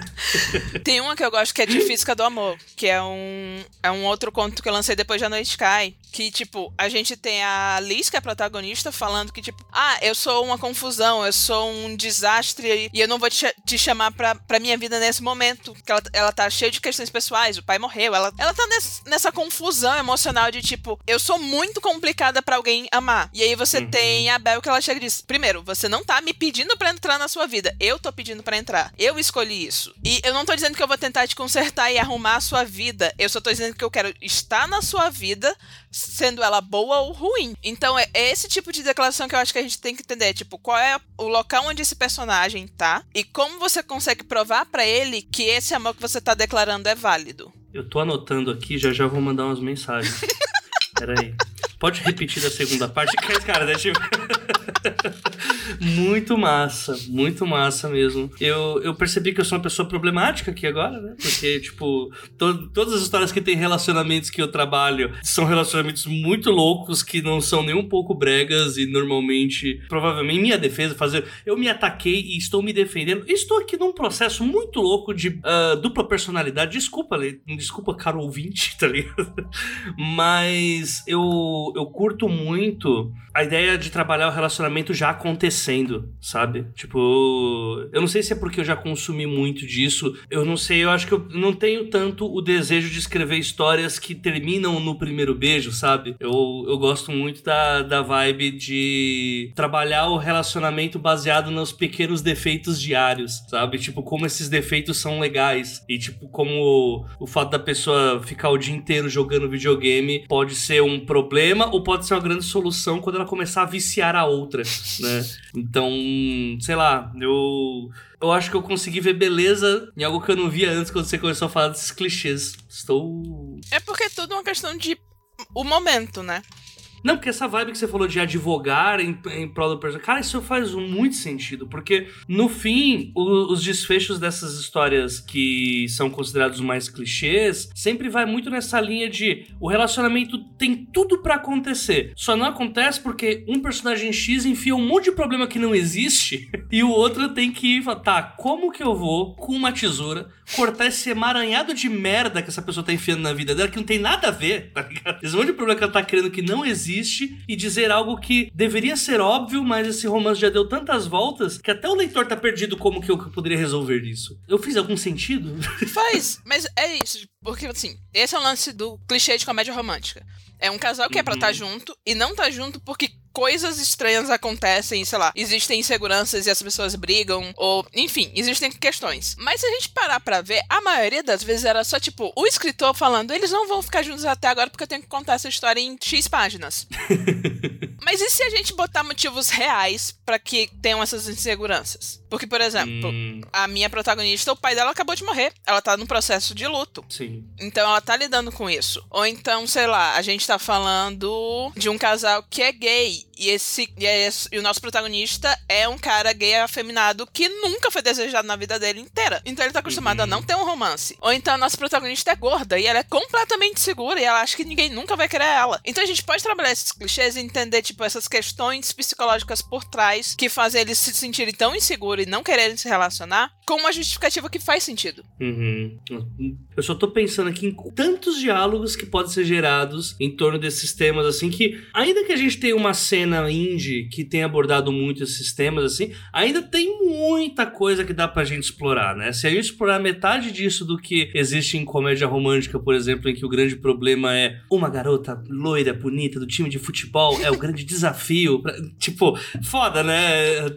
Tem uma que eu gosto que é de Física do Amor, que é um, é um outro conto que eu lancei depois de A Noite Cai. Que, tipo, a gente tem a Liz, que é a protagonista, falando que, tipo, ah, eu sou uma confusão, eu sou um desastre e eu não vou te, te chamar pra, pra minha vida nesse momento. Que ela, ela tá cheia de questões pessoais, o pai morreu, ela, ela tá nesse, nessa confusão emocional de, tipo, eu sou muito complicada para alguém amar. E aí você uhum. tem a Bel que ela chega e diz: primeiro, você não tá me pedindo para entrar na sua vida, eu tô pedindo para entrar. Eu escolhi isso isso. E eu não tô dizendo que eu vou tentar te consertar e arrumar a sua vida. Eu só tô dizendo que eu quero estar na sua vida, sendo ela boa ou ruim. Então é esse tipo de declaração que eu acho que a gente tem que entender. Tipo, qual é o local onde esse personagem tá e como você consegue provar para ele que esse amor que você tá declarando é válido. Eu tô anotando aqui, já já vou mandar umas mensagens. Peraí. Pode repetir da segunda parte? Cara, deixa eu... muito massa, muito massa mesmo. Eu, eu percebi que eu sou uma pessoa problemática aqui agora, né? Porque, tipo, to todas as histórias que tem relacionamentos que eu trabalho são relacionamentos muito loucos que não são nem um pouco bregas e normalmente, provavelmente, minha defesa, fazer. Eu me ataquei e estou me defendendo. Estou aqui num processo muito louco de uh, dupla personalidade. Desculpa, desculpa, caro ouvinte, tá ligado? Mas eu eu, curto muito a ideia de trabalhar o relacionamento já acontecendo, sabe? Tipo, eu não sei se é porque eu já consumi muito disso, eu não sei, eu acho que eu não tenho tanto o desejo de escrever histórias que terminam no primeiro beijo, sabe? Eu, eu gosto muito da, da vibe de trabalhar o relacionamento baseado nos pequenos defeitos diários, sabe? Tipo, como esses defeitos são legais e, tipo, como o, o fato da pessoa ficar o dia inteiro jogando videogame pode ser um problema problema ou pode ser uma grande solução quando ela começar a viciar a outra, né? Então, sei lá, eu eu acho que eu consegui ver beleza em algo que eu não via antes quando você começou a falar desses clichês. Estou É porque é tudo uma questão de o momento, né? Não, porque essa vibe que você falou de advogar em, em prol do personagem, cara, isso faz muito sentido, porque no fim, o, os desfechos dessas histórias que são considerados mais clichês, sempre vai muito nessa linha de o relacionamento tem tudo para acontecer, só não acontece porque um personagem X enfia um monte de problema que não existe e o outro tem que ir, tá, como que eu vou com uma tesoura cortar esse emaranhado de merda que essa pessoa tá enfiando na vida dela que não tem nada a ver, tá ligado? Esse monte de problema que ela tá criando que não existe existe e dizer algo que deveria ser óbvio, mas esse romance já deu tantas voltas que até o leitor tá perdido como que eu poderia resolver isso. Eu fiz algum sentido? Faz, mas é isso. Porque, assim, esse é o lance do clichê de comédia romântica. É um casal que uhum. é pra estar tá uhum. junto e não tá junto porque coisas estranhas acontecem, sei lá, existem inseguranças e as pessoas brigam, ou, enfim, existem questões. Mas se a gente parar pra ver, a maioria das vezes era só, tipo, o escritor falando, eles não vão ficar juntos até agora porque eu tenho que contar essa história em X páginas. Mas e se a gente botar motivos reais para que tenham essas inseguranças? Porque, por exemplo, hum. a minha protagonista, o pai dela acabou de morrer. Ela tá num processo de luto. Sim. Então ela tá lidando com isso. Ou então, sei lá, a gente tá falando de um casal que é gay. E esse, e, esse, e o nosso protagonista é um cara gay afeminado que nunca foi desejado na vida dele inteira. Então ele tá acostumado uhum. a não ter um romance. Ou então a nossa protagonista é gorda e ela é completamente segura e ela acha que ninguém nunca vai querer ela. Então a gente pode trabalhar esses clichês e entender, tipo, essas questões psicológicas por trás que fazem eles se sentirem tão inseguros e não quererem se relacionar com uma justificativa que faz sentido. Uhum. Eu só tô pensando aqui em tantos diálogos que podem ser gerados em torno desses temas, assim, que ainda que a gente tenha uma cena indie que tenha abordado muito esses temas, assim, ainda tem muita coisa que dá pra gente explorar, né? Se a gente explorar metade disso do que existe em comédia romântica, por exemplo, em que o grande problema é uma garota loira, bonita, do time de futebol, é o grande desafio. Pra, tipo, foda, né?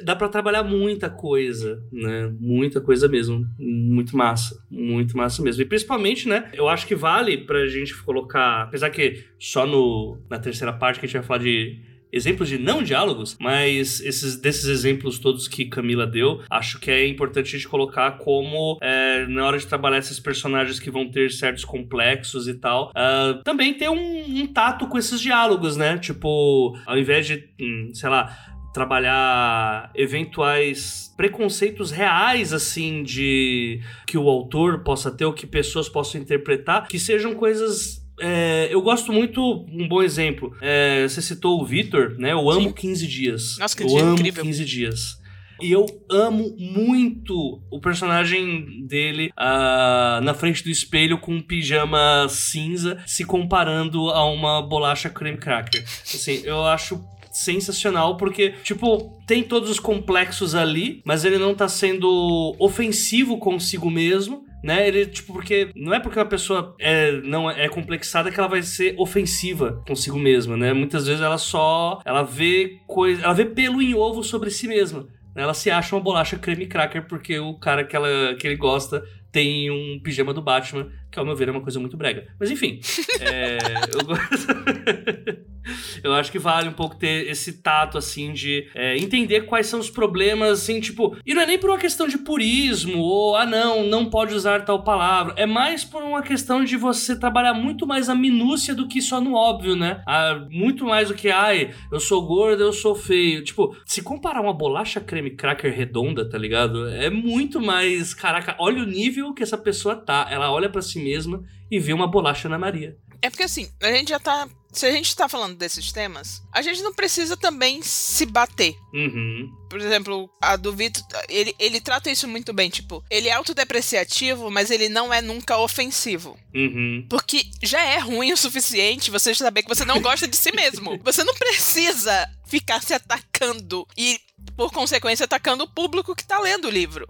Dá para trabalhar muita coisa, né? Muita coisa mesmo. Muito massa. Muito massa mesmo. E principalmente, né? Eu acho que vale pra gente colocar. Apesar que só no, na terceira parte que a gente vai falar de exemplos de não diálogos, mas esses desses exemplos todos que Camila deu, acho que é importante a gente colocar como é, na hora de trabalhar esses personagens que vão ter certos complexos e tal, uh, também ter um, um, tato com esses diálogos, né? Tipo, ao invés de, hum, sei lá, trabalhar eventuais preconceitos reais assim de que o autor possa ter ou que pessoas possam interpretar que sejam coisas é, eu gosto muito, um bom exemplo. É, você citou o Vitor, né? Eu amo Sim. 15 dias. Nossa, que eu amo incrível. 15 dias. E eu amo muito o personagem dele uh, na frente do espelho com um pijama cinza, se comparando a uma bolacha creme cracker. Assim, eu acho sensacional, porque, tipo, tem todos os complexos ali, mas ele não tá sendo ofensivo consigo mesmo né? Ele, tipo, porque não é porque uma pessoa é, não é complexada que ela vai ser ofensiva consigo mesma, né? Muitas vezes ela só, ela vê coisa, ela vê pelo em ovo sobre si mesma. Ela se acha uma bolacha creme cracker porque o cara que, ela, que ele gosta tem um pijama do Batman, que ao meu ver é uma coisa muito brega. Mas enfim, é, eu gosto. eu acho que vale um pouco ter esse tato, assim, de é, entender quais são os problemas, assim, tipo. E não é nem por uma questão de purismo, ou, ah, não, não pode usar tal palavra. É mais por uma questão de você trabalhar muito mais a minúcia do que só no óbvio, né? Ah, muito mais do que, ai, eu sou gordo, eu sou feio. Tipo, se comparar uma bolacha creme cracker redonda, tá ligado? É muito mais. Caraca, olha o nível que essa pessoa tá. Ela olha para si mesma e vê uma bolacha na Maria. É porque assim, a gente já tá se a gente tá falando desses temas, a gente não precisa também se bater. Uhum. Por exemplo, a do Vitor, ele, ele trata isso muito bem. Tipo, ele é autodepreciativo, mas ele não é nunca ofensivo. Uhum. Porque já é ruim o suficiente você saber que você não gosta de si mesmo. Você não precisa ficar se atacando e por consequência, atacando o público que tá lendo o livro.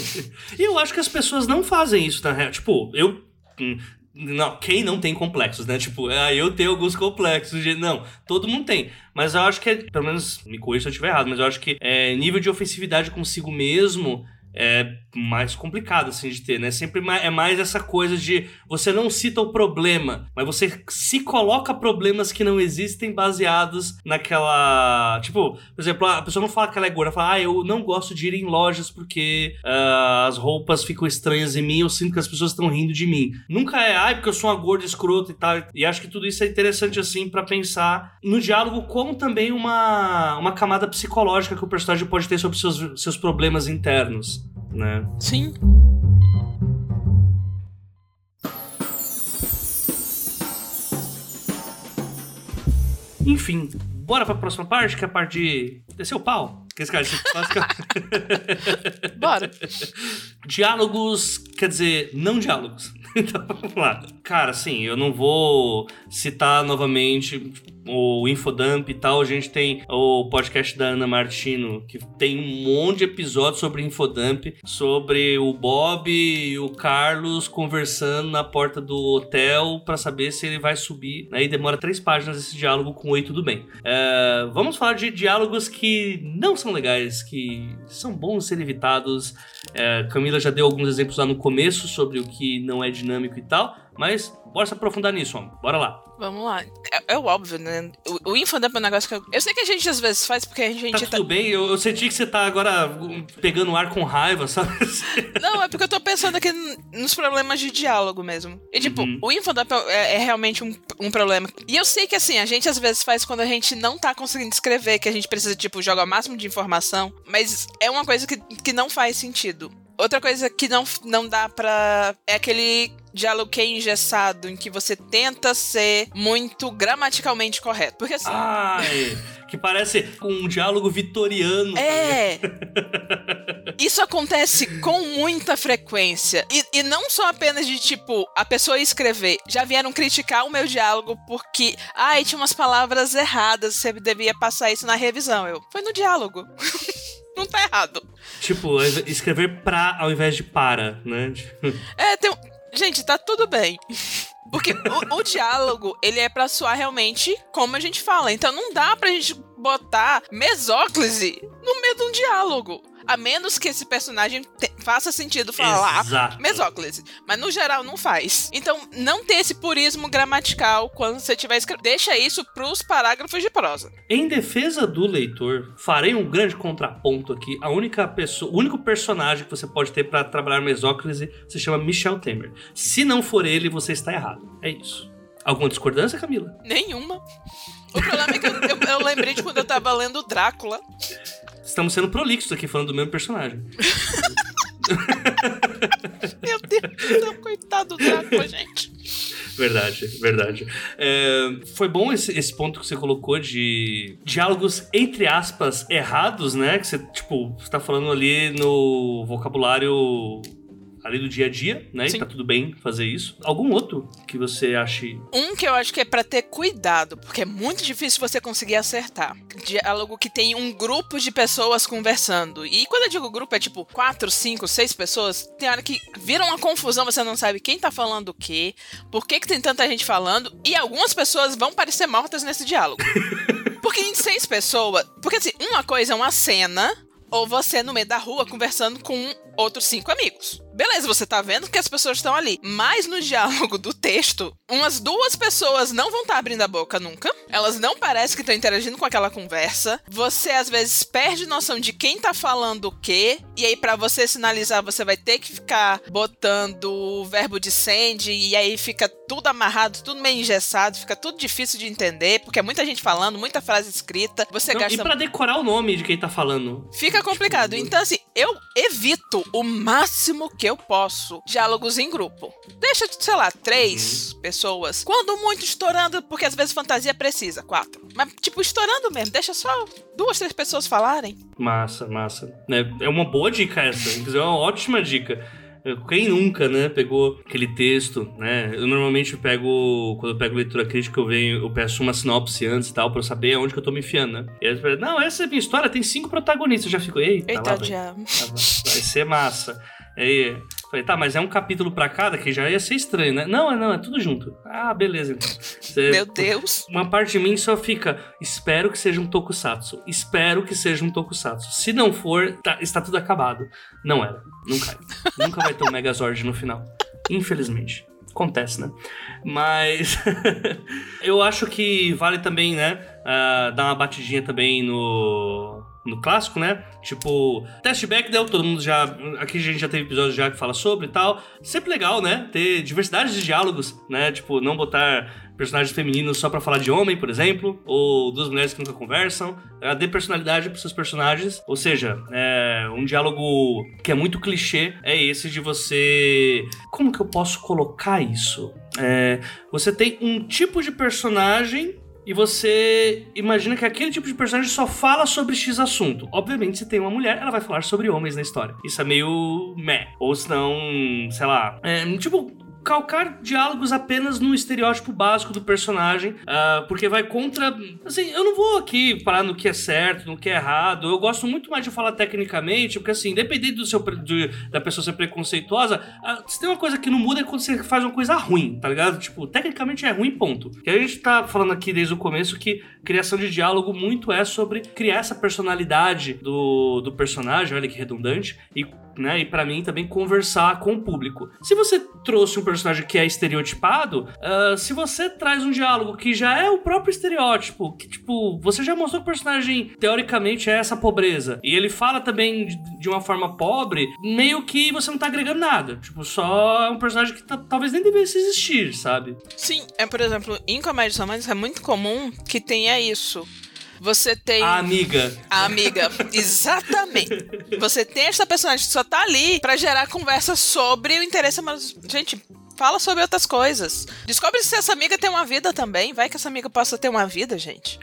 e eu acho que as pessoas não fazem isso, na real. Tipo, eu. Não, quem não tem complexos, né? Tipo, ah, eu tenho alguns complexos. Não, todo mundo tem. Mas eu acho que, é, pelo menos, me corrija se eu estiver errado, mas eu acho que é, nível de ofensividade consigo mesmo é mais complicado assim de ter, né? Sempre é mais essa coisa de você não cita o problema, mas você se coloca problemas que não existem baseados naquela, tipo, por exemplo, a pessoa não fala que ela é gorda, fala: "Ah, eu não gosto de ir em lojas porque uh, as roupas ficam estranhas em mim, eu sinto que as pessoas estão rindo de mim". Nunca é: "Ah, porque eu sou uma gorda escrota e tal". E acho que tudo isso é interessante assim para pensar no diálogo como também uma uma camada psicológica que o personagem pode ter sobre seus seus problemas internos né? Sim. Enfim, bora pra próxima parte, que é a parte de descer o pau. Que esse cara, esse Bora. Diálogos, quer dizer, não diálogos. Então vamos lá. Cara, assim, eu não vou citar novamente o Infodump e tal, a gente tem o podcast da Ana Martino, que tem um monte de episódios sobre Infodump, sobre o Bob e o Carlos conversando na porta do hotel para saber se ele vai subir. Aí demora três páginas esse diálogo com Oi, tudo bem. É, vamos falar de diálogos que não são legais, que são bons ser evitados. É, Camila já deu alguns exemplos lá no começo sobre o que não é dinâmico e tal. Mas bora se aprofundar nisso, homem. Bora lá. Vamos lá. É, é óbvio, né? O, o infodump é um negócio que eu... Eu sei que a gente às vezes faz porque a gente... Tá tudo bem? Eu, eu senti que você tá agora pegando ar com raiva, sabe? Não, é porque eu tô pensando aqui nos problemas de diálogo mesmo. E tipo, Uhum. o infodump é, é realmente um, um problema. E eu sei que assim, a gente às vezes faz quando a gente não tá conseguindo escrever, que a gente precisa, tipo, jogar o máximo de informação. Mas é uma coisa que, que não faz sentido. Outra coisa que não, não dá pra. É aquele diálogo que é engessado, em que você tenta ser muito gramaticalmente correto. Porque assim. Ai, que parece um diálogo vitoriano. É! Isso acontece com muita frequência. E, e não só apenas de, tipo, a pessoa escrever. Já vieram criticar o meu diálogo porque, ai, tinha umas palavras erradas, você devia passar isso na revisão. Eu, foi no diálogo. não tá errado. Tipo, escrever pra ao invés de para, né? É, tem um... Gente, tá tudo bem. Porque o, o diálogo, ele é pra soar realmente como a gente fala. Então não dá pra gente botar mesóclise no meio de um diálogo. A menos que esse personagem te- faça sentido falar Exato. mesóclise. Mas no geral não faz. Então não ter esse purismo gramatical quando você estiver escrevendo. Deixa isso pros parágrafos de prosa. Em defesa do leitor, farei um grande contraponto aqui. A única pessoa, o único personagem que você pode ter pra trabalhar mesóclise se chama Michel Temer. Se não for ele, você está errado. É isso. Alguma discordância, Camila? Nenhuma. O problema é que eu, eu- eu lembrei de quando eu tava lendo Drácula. Estamos sendo prolixos aqui falando do mesmo personagem. Meu Deus, não, coitado do gente. Verdade, verdade. É, foi bom esse, esse ponto que você colocou de diálogos, entre aspas, errados, né? Que você, tipo, você tá falando ali no vocabulário ali do dia a dia, né? Sim. E tá tudo bem fazer isso. Algum outro que você ache. Um que eu acho que é pra ter cuidado, porque é muito difícil você conseguir acertar. Diálogo que tem um grupo de pessoas conversando. E quando eu digo grupo, é tipo quatro, cinco, seis pessoas. Tem hora que vira uma confusão, você não sabe quem tá falando o quê, por que, que tem tanta gente falando, e algumas pessoas vão parecer mortas nesse diálogo. Porque em seis pessoas. Porque assim, uma coisa é uma cena. Ou você no meio da rua conversando com outros cinco amigos. Beleza, você tá vendo que as pessoas estão ali. Mas no diálogo do texto, umas duas pessoas não vão estar abrindo a boca nunca. Elas não parecem que estão interagindo com aquela conversa. Você às vezes perde noção de quem tá falando o quê. E aí, pra você sinalizar, você vai ter que ficar botando o verbo de send. E aí fica tudo amarrado, tudo meio engessado. Fica tudo difícil de entender. Porque é muita gente falando, muita frase escrita. Você Não, gasta e pra decorar o nome de quem tá falando. Fica complicado. Então, assim, eu evito o máximo que eu posso diálogos em grupo. Deixa, sei lá, três pessoas. Quando muito estourando, porque às vezes fantasia precisa, quatro. Mas, tipo, estourando mesmo. Deixa só duas, três pessoas falarem. Massa, massa. É, é uma boa dica essa. Inclusive, é uma ótima dica. Quem nunca, né, pegou aquele texto, né? Eu normalmente pego, quando eu pego leitura crítica, eu venho, eu peço uma sinopse antes e tal, pra eu saber aonde que eu tô me enfiando, né? E aí eles falam, não, essa é a minha história, tem cinco protagonistas. Eu já fico, eita, lá Eita, diabo. Ah, Vai ser massa. Aí, falei, tá, mas é um capítulo pra cada, que já ia ser estranho, né? Não, é não, é tudo junto. Ah, beleza, então. Você- Meu Deus. uma parte de mim só fica, espero que seja um tokusatsu. Espero que seja um tokusatsu. Se não for, tá- está tudo acabado. Não era. Não cai. Nunca vai ter um Megazord no final. Infelizmente. Acontece, né? Mas eu acho que vale também, né? ah, dar uma batidinha também no. No clássico, né? Tipo, teste Bechdel, todo mundo já. Aqui a gente já teve episódio já que fala sobre e tal. Sempre legal, né? Ter diversidade de diálogos, né? Tipo, não botar personagens femininos só pra falar de homem, por exemplo, ou duas mulheres que nunca conversam. Uh, dê personalidade pros seus personagens. Ou seja, é, um diálogo que é muito clichê é esse de você. Como que eu posso colocar isso? É, você tem um tipo de personagem e você imagina que aquele tipo de personagem só fala sobre X assunto. Obviamente, se tem uma mulher, ela vai falar sobre homens na história. Isso é meio meh. Ou se não, sei lá. É, tipo, calcar diálogos apenas no estereótipo básico do personagem, ah, porque vai contra. Assim, eu não vou aqui falar no que é certo, no que é errado. Eu gosto muito mais de falar tecnicamente, porque assim, independente do seu do- da pessoa ser preconceituosa, ah, se tem uma coisa que não muda é quando você faz uma coisa ruim, tá ligado? Tipo, tecnicamente é ruim, ponto. E a gente tá falando aqui desde o começo que criação de diálogo muito é sobre criar essa personalidade do, do personagem, olha que redundante, e né? E para mim também conversar com o público. Se você trouxe um personagem que é estereotipado, uh, se você traz um diálogo que já é o próprio estereótipo, que tipo, você já mostrou que o personagem teoricamente é essa pobreza, e ele fala também de uma forma pobre, meio que você não tá agregando nada. Tipo, só é um personagem que talvez nem devesse existir, sabe? Sim, é por exemplo, em comédias românticas é muito comum que tenha isso. Você tem. A amiga. A amiga. Exatamente. Você tem essa personagem que só tá ali para gerar conversa sobre o interesse amoroso. Gente, fala sobre outras coisas. Descobre se essa amiga tem uma vida também. Vai que essa amiga possa ter uma vida, gente.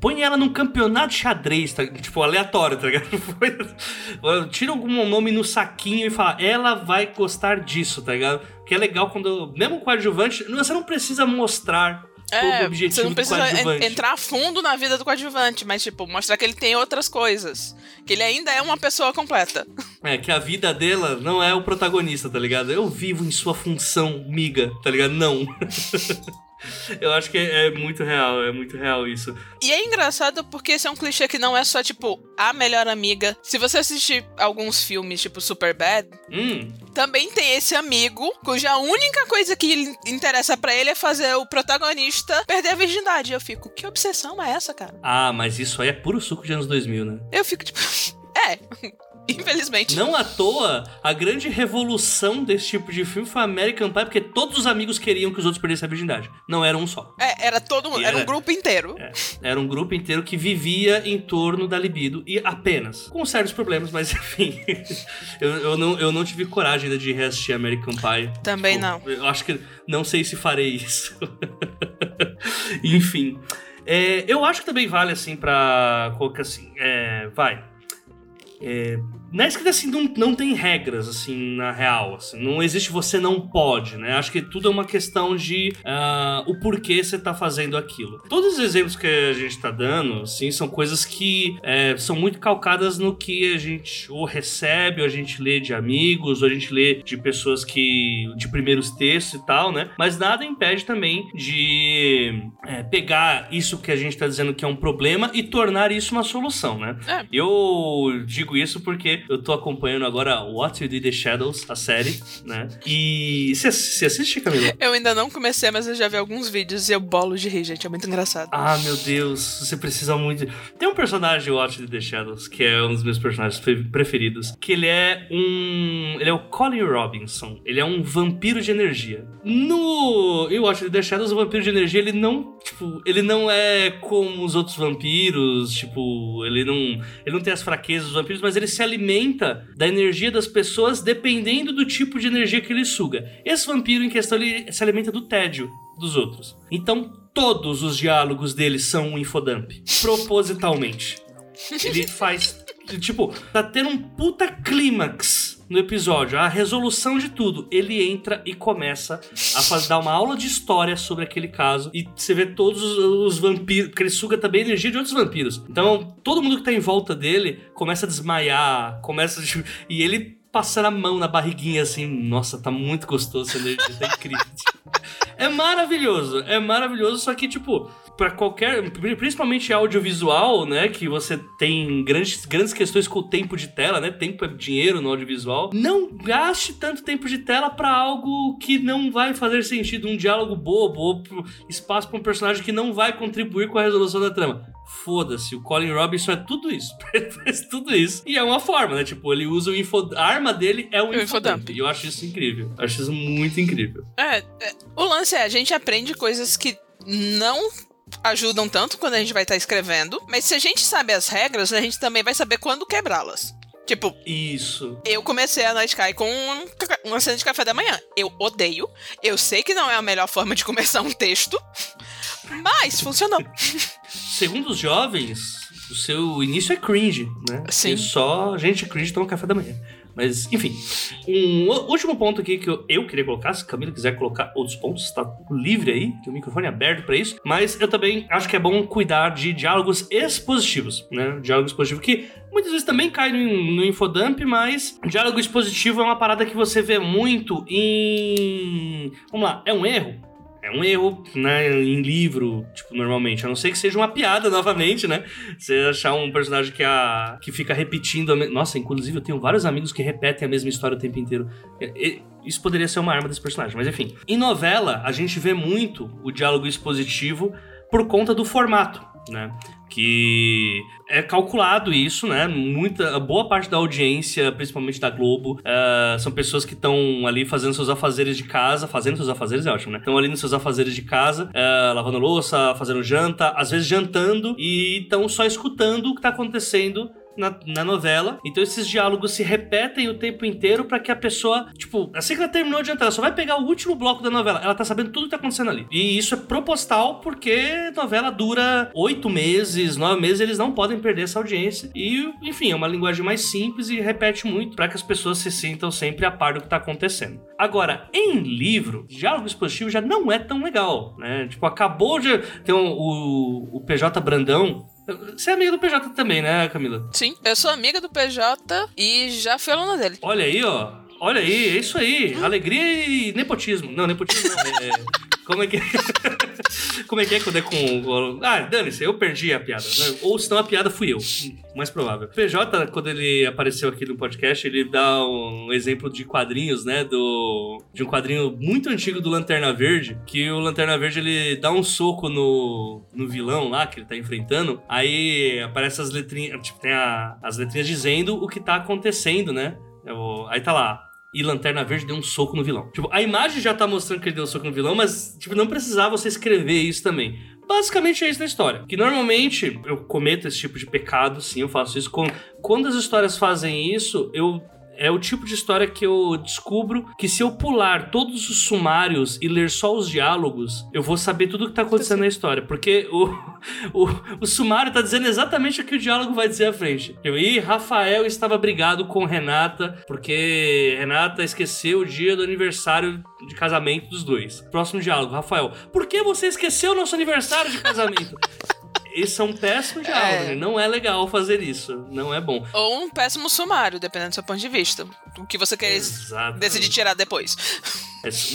Põe ela num campeonato de xadrez, tá? tipo, aleatório, tá ligado? Tira algum nome no saquinho e fala, ela vai gostar disso, tá ligado? Que é legal quando, mesmo com adjuvante, você não precisa mostrar é, objetivo você não precisa entrar a fundo na vida do coadjuvante, mas, tipo, mostrar que ele tem outras coisas. Que ele ainda é uma pessoa completa. É, que a vida dela não é o protagonista, tá ligado? Eu vivo em sua função, miga, tá ligado? Não. Eu acho que é muito real, é muito real isso. E é engraçado porque esse é um clichê que não é só, tipo, a melhor amiga. Se você assistir alguns filmes, tipo Superbad, hum. Também tem esse amigo cuja única coisa que interessa para ele é fazer o protagonista perder a virgindade. Eu fico, que obsessão é essa, cara? Ah, mas isso aí é puro suco de anos 2000, né? Eu fico, tipo, é. Infelizmente. Não à toa, a grande revolução desse tipo de filme foi American Pie, porque todos os amigos queriam que os outros perdessem a virgindade. Não era um só. É, era todo mundo, era, era, um grupo inteiro. É, era um grupo inteiro que vivia em torno da libido e apenas. Com sérios problemas, mas enfim. eu, eu, não, eu não tive coragem ainda de reassistir American Pie. Também tipo, não. Eu acho que não sei se farei isso. enfim. É, eu acho que também vale assim pra colocar assim. É, vai. É, na escrita assim não, não tem regras assim na real assim, não existe você não pode né? Acho que tudo é uma questão de uh, o porquê você tá fazendo aquilo. Todos os exemplos que a gente tá dando assim são coisas que é, são muito calcadas no que a gente ou recebe ou a gente lê de amigos ou a gente lê de pessoas que de primeiros textos e tal né? Mas nada impede também de é, pegar isso que a gente tá dizendo que é um problema e tornar isso uma solução né? É. eu digo isso porque eu tô acompanhando agora What You Did The Shadows, a série, né? E você assiste, Camila? Eu ainda não comecei, mas eu já vi alguns vídeos e eu bolo de rir, gente. É muito engraçado. Ah, meu Deus, você precisa muito. Tem um personagem You Did The Shadows, que é um dos meus personagens preferidos, que ele é um. Ele é o Colin Robinson. Ele é um vampiro de energia. No. You Did The Shadows, o vampiro de energia, ele não. Tipo, ele não é como os outros vampiros. Tipo, ele não. Ele não tem as fraquezas dos vampiros, mas ele se alimenta alimenta da energia das pessoas dependendo do tipo de energia que ele suga. Esse vampiro em questão ele se alimenta do tédio dos outros. Então todos os diálogos dele são um infodump, propositalmente. Ele faz tipo, tá tendo um puta clímax no episódio, a resolução de tudo. Ele entra e começa a fazer, dar uma aula de história sobre aquele caso. E você vê todos os, os vampiros, porque ele suga também a energia de outros vampiros. Então, todo mundo que tá em volta dele começa a desmaiar, começa. A, e ele passando a mão na barriguinha assim, nossa, tá muito gostoso essa energia, tá incrível. é maravilhoso, é maravilhoso, só que, tipo, para qualquer, principalmente audiovisual, né, que você tem grandes, grandes questões com o tempo de tela, né, tempo é dinheiro no audiovisual, não gaste tanto tempo de tela para algo que não vai fazer sentido, um diálogo bobo, ou espaço para um personagem que não vai contribuir com a resolução da trama. Foda-se, o Colin Robinson é tudo isso. Ele faz tudo isso. E é uma forma, né? Tipo, ele usa o info... A arma dele é o, o infodump. E eu acho isso incrível. Eu acho isso muito incrível. É, é, o lance é, a gente aprende coisas que não ajudam tanto quando a gente vai estar tá escrevendo, mas se a gente sabe as regras, a gente também vai saber quando quebrá-las. Tipo, isso. Eu comecei a Night Sky com uma cena de café da manhã. Eu odeio. Eu sei que não é a melhor forma de começar um texto, mas funcionou. Segundo os jovens, o seu início é cringe, né? Sim. E só gente cringe toma café da manhã. Mas, enfim. Um último ponto aqui que eu, queria colocar, se Camila quiser colocar outros pontos, está livre aí, tem o microfone aberto para isso. Mas eu também acho que é bom cuidar de diálogos expositivos, né? Diálogos expositivos que muitas vezes também cai no, no infodump, mas diálogo expositivo é uma parada que você vê muito em. Vamos lá, é um erro? É um erro, né, em livro, tipo, normalmente. A não ser que seja uma piada novamente, né? Você achar um personagem que, a, que fica repetindo. Me... Nossa, inclusive eu tenho vários amigos que repetem a mesma história o tempo inteiro. Isso poderia ser uma arma desse personagem, mas enfim. Em novela, a gente vê muito o diálogo expositivo por conta do formato, né? Que é calculado isso, né? Muita, boa parte da audiência, principalmente da Globo, uh, são pessoas que estão ali fazendo seus afazeres de casa, fazendo seus afazeres é ótimo, né? Estão ali nos seus afazeres de casa, uh, lavando louça, fazendo janta, às vezes jantando e estão só escutando o que está acontecendo na, na, novela. Então esses diálogos se repetem o tempo inteiro para que a pessoa, tipo, assim que ela terminou de jantar, ela só vai pegar o último bloco da novela. Ela tá sabendo tudo que tá acontecendo ali. E isso é proposital porque novela dura oito meses, nove meses, eles não podem perder essa audiência. E, enfim, é uma linguagem mais simples e repete muito para que as pessoas se sintam sempre a par do que tá acontecendo. Agora, em livro, diálogo expositivo já não é tão legal, né? Tipo, acabou de ter um, o, o PJ Brandão, você é amiga do PJ também, né, Camila? Sim, eu sou amiga do PJ e já fui aluna dele. Olha aí, ó. Olha aí, é isso aí. Alegria e nepotismo. Não, nepotismo não. É... Como é que. Como é que é quando é com. Ah, dane-se, eu perdi a piada. Né? Ou senão a piada fui eu. Mais provável. PJ, quando ele apareceu aqui no podcast, ele dá um exemplo de quadrinhos, né? Do. De um quadrinho muito antigo do Lanterna Verde. Que o Lanterna Verde ele dá um soco no, no vilão lá que ele tá enfrentando. Aí aparece as letrinhas. Tipo, tem a, as letrinhas dizendo o que tá acontecendo, né? Aí tá lá, e Lanterna Verde deu um soco no vilão. Tipo, a imagem já tá mostrando que ele deu um soco no vilão, mas, tipo, não precisava você escrever isso também. Basicamente é isso na história. Que normalmente eu cometo esse tipo de pecado, sim, eu faço isso. Quando as histórias fazem isso, eu é o tipo de história que eu descubro que se eu pular todos os sumários e ler só os diálogos, eu vou saber tudo o que tá acontecendo na história. Porque o, o, o sumário tá dizendo exatamente o que o diálogo vai dizer à frente. Eu, e Rafael estava brigado com Renata, porque Renata esqueceu o dia do aniversário de casamento dos dois. Próximo diálogo, Rafael. Por que você esqueceu o nosso aniversário de casamento? Esse é um péssimo diálogo, é. Não é legal fazer isso, não é bom. Ou um péssimo sumário, dependendo do seu ponto de vista. O que você quer Exatamente. decidir tirar depois.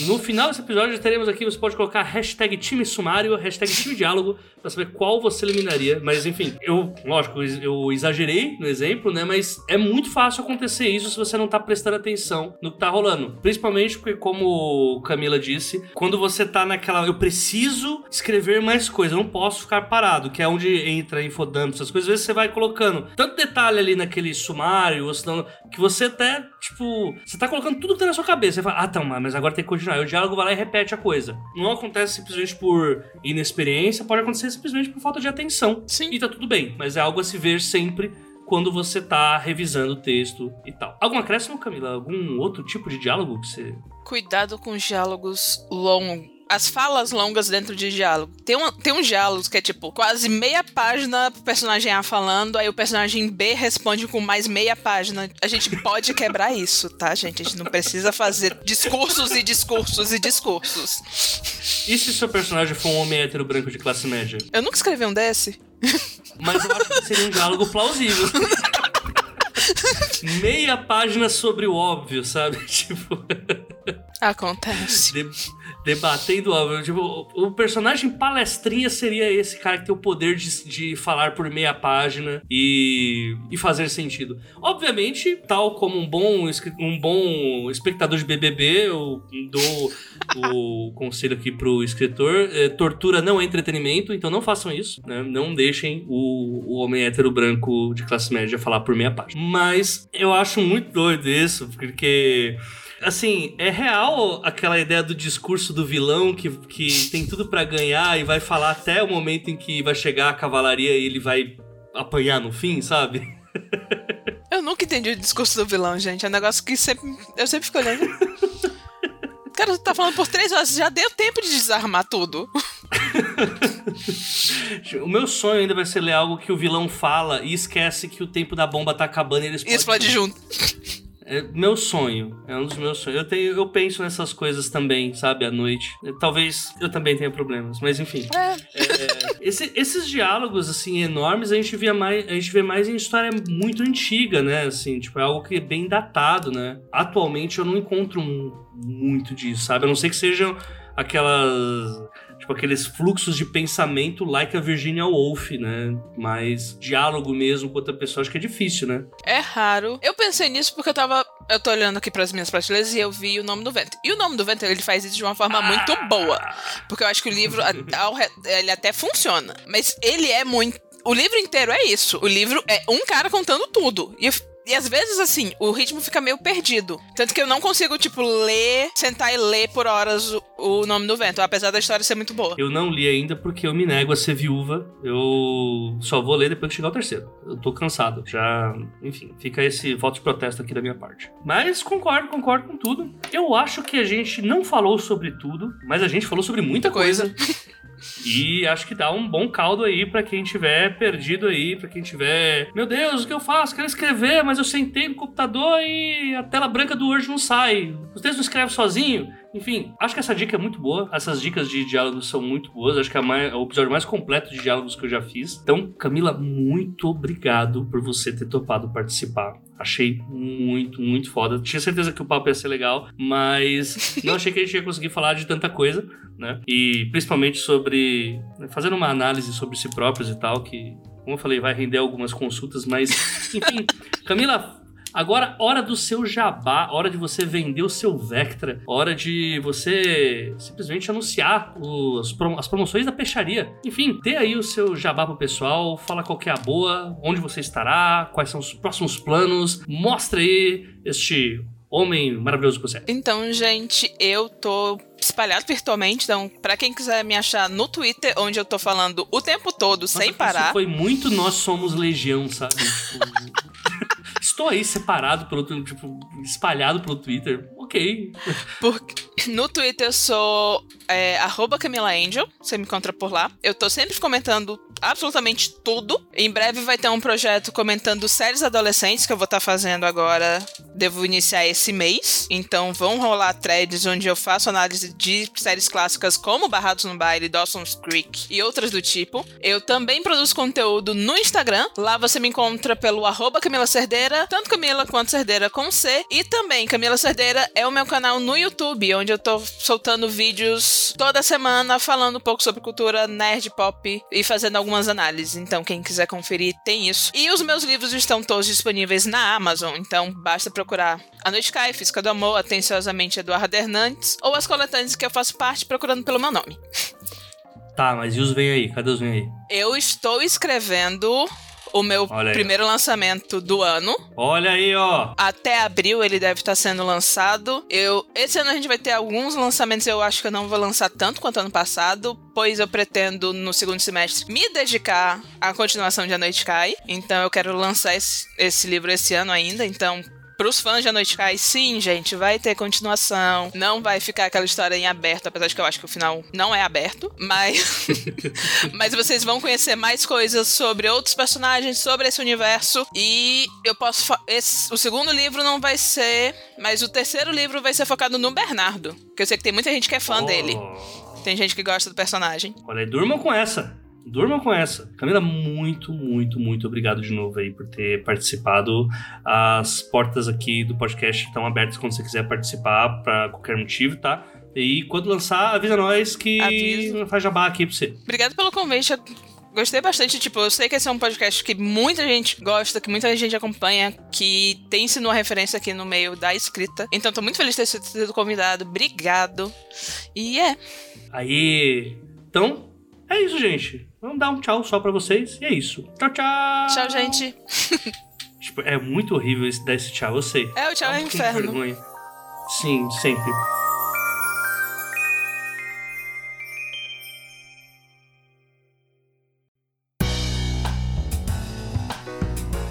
No final desse episódio teremos aqui, você pode colocar hashtag time sumário, hashtag time diálogo, pra saber qual você eliminaria. Mas enfim, eu, lógico, eu exagerei no exemplo, né? Mas é muito fácil acontecer isso se você não tá prestando atenção no que tá rolando. Principalmente porque, como Camila disse, quando você tá naquela. Eu preciso escrever mais coisa, eu não posso ficar parado, que é onde entra infodump, essas coisas. Às vezes você vai colocando tanto detalhe ali naquele sumário, ou senão, que você até, tipo, você tá colocando tudo que tá na sua cabeça. Você fala, ah, tá, mas agora tem que continuar. E o diálogo vai lá e repete a coisa. Não acontece simplesmente por inexperiência, pode acontecer simplesmente por falta de atenção. Sim. E tá tudo bem, mas é algo a se ver sempre quando você tá revisando o texto e tal. Algum acréscimo, Camila? Algum outro tipo de diálogo que você. Cuidado com diálogos longos as falas longas dentro de diálogo. Tem, um, tem uns diálogos que é tipo quase meia página pro personagem A falando, aí o personagem B responde com mais meia página. A gente pode quebrar isso, tá, gente? A gente não precisa fazer discursos e discursos e discursos. E se seu personagem for um homem hétero branco de classe média? Eu nunca escrevi um desse. Mas eu acho que seria um diálogo plausível. meia página sobre o óbvio, sabe? Tipo. Acontece. De debatendo óbvio. Tipo, o personagem palestrinha seria esse cara que tem o poder de, de falar por meia página e, e fazer sentido. Obviamente, tal como um bom, um bom espectador de BBB, eu dou o conselho aqui pro escritor: é, tortura não é entretenimento, então não façam isso. Né? Não deixem o, o homem hétero branco de classe média falar por meia página. Mas eu acho muito doido isso, porque assim, é real aquela ideia do discurso do vilão que, que tem tudo para ganhar e vai falar até o momento em que vai chegar a cavalaria e ele vai apanhar no fim, sabe? Eu nunca entendi o discurso do vilão, gente. É um negócio que sempre, eu sempre fico olhando. Cara, você tá falando por três horas, já deu tempo de desarmar tudo. o meu sonho ainda vai ser ler algo que o vilão fala e esquece que o tempo da bomba tá acabando e ele explode. Explode junto. É meu sonho. É um dos meus sonhos. Eu, tenho, eu penso nessas coisas também, sabe, à noite. Talvez eu também tenha problemas, mas enfim. É. É, esse, esses diálogos, assim, enormes, a gente, via mais, a gente vê mais em história muito antiga, né? Assim, tipo, é algo que é bem datado, né? Atualmente eu não encontro muito disso, sabe? A não ser que sejam aquelas tipo aqueles fluxos de pensamento like a Virginia Woolf, né? Mas diálogo mesmo com outra pessoa acho que é difícil, né? É raro. Eu pensei nisso porque eu tava. Eu tô olhando aqui pras minhas prateleiras e eu vi o nome do vento. E o nome do vento, ele faz isso de uma forma muito Ah. boa. Porque eu acho que o livro, ele até funciona. Mas ele é muito. O livro inteiro é isso. O livro é um cara contando tudo. E, eu- e às vezes, assim, o ritmo fica meio perdido. Tanto que eu não consigo, tipo, ler, sentar e ler por horas o, o nome do vento, apesar da história ser muito boa. Eu não li ainda porque eu me nego a ser viúva. Eu só vou ler depois que chegar o terceiro. Eu tô cansado. Já, enfim, fica esse voto de protesto aqui da minha parte. Mas concordo, concordo com tudo. Eu acho que a gente não falou sobre tudo, mas a gente falou sobre muita coisa. E acho que dá um bom caldo aí pra quem tiver perdido aí, pra quem tiver, meu Deus, o que eu faço? Quero escrever, mas eu sentei no computador e a tela branca do Word não sai. Os textos não escrevem sozinho. Enfim, acho que essa dica é muito boa. Essas dicas de diálogos são muito boas. Acho que é, mais- é o episódio mais completo de diálogos que eu já fiz. Então, Camila, muito obrigado por você ter topado participar. Achei muito, muito foda. Tinha certeza que o papo ia ser legal, mas não achei que a gente ia conseguir falar de tanta coisa, né? E principalmente sobre. fazendo uma análise sobre si próprios e tal, que, como eu falei, vai render algumas consultas, mas, enfim, Camila. Agora, hora do seu jabá, hora de você vender o seu Vectra, hora de você simplesmente anunciar o- as, prom- as promoções da peixaria. Enfim, dê aí o seu jabá pro pessoal, fala qual que é a boa, onde você estará, quais são os próximos planos, mostra aí este homem maravilhoso que você é. Então, gente, eu tô espalhado virtualmente, então, pra quem quiser me achar no Twitter, onde eu tô falando o tempo todo, sem Nossa, parar. Isso foi muito nós somos legião, sabe? Estou aí separado pelo tipo, espalhado pelo Twitter. Ok. Porque no Twitter eu sou é, você me encontra por lá. Eu tô sempre comentando absolutamente tudo. Em breve vai ter um projeto comentando séries adolescentes que eu vou estar fazendo agora. Devo iniciar esse mês. Então vão rolar threads onde eu faço análise de séries clássicas como Barrados no Baile, Dawson's Creek e outras do tipo. Eu também produzo conteúdo no Instagram. Lá você me encontra pelo arroba Camila Cerdeira, tanto Camila quanto Cerdeira com C. E também Camila Cerdeira é o meu canal no YouTube, onde eu tô soltando vídeos toda semana falando um pouco sobre cultura nerd pop e fazendo algumas análises. Então, quem quiser conferir, tem isso. E os meus livros estão todos disponíveis na Amazon, então basta procurar A Noite Cai, Física do Amor, Atenciosamente Eduardo Hernandes, ou as coletâneas que eu faço parte procurando pelo meu nome. Tá, mas e os vem aí? Cadê os vem aí? Eu estou escrevendo o meu Olha aí. primeiro lançamento do ano. Olha aí, ó. Até abril ele deve estar sendo lançado. Eu esse ano a gente vai ter alguns lançamentos. Eu acho que eu não vou lançar tanto quanto ano passado, pois eu pretendo no segundo semestre me dedicar à continuação de A Noite Cai. Então eu quero lançar esse, esse livro esse ano ainda. Então Pros fãs de A Noite Cai, sim, gente, vai ter continuação. Não vai ficar aquela história em aberto, apesar de que eu acho que o final não é aberto. Mas. mas vocês vão conhecer mais coisas sobre outros personagens, sobre esse universo. E eu posso. Esse, o segundo livro não vai ser. Mas o terceiro livro vai ser focado no Bernardo. Que eu sei que tem muita gente que é fã Oh. dele. Tem gente que gosta do personagem. Olha durmam com essa. Durmam com essa. Camila, muito, muito, muito obrigado de novo aí por ter participado. As portas aqui do podcast estão abertas quando você quiser participar pra qualquer motivo, tá? E quando lançar, avisa nós que Aviso. faz jabá aqui pra você. Obrigado pelo convite. Gostei bastante, tipo, eu sei que esse é um podcast que muita gente gosta, que muita gente acompanha, que tem sido uma referência aqui no meio da escrita. Então tô muito feliz de ter sido convidado. Obrigado. E é. Aí. Então, é isso, gente. Vamos dar um tchau só pra vocês. E é isso. Tchau, tchau. Tchau, gente. Tipo, é muito horrível esse, dar esse tchau, eu sei. É, o tchau Dá é um inferno. vergonha. Sim, sempre.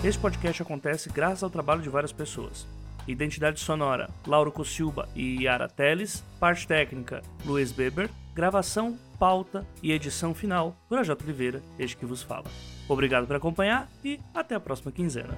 Esse podcast acontece graças ao trabalho de várias pessoas. Identidade sonora: Lauro Cossilba e Yara Teles. Parte técnica: Luiz Beber. Gravação, pauta e edição final: Projota Oliveira, este que vos fala. Obrigado por acompanhar e até a próxima quinzena.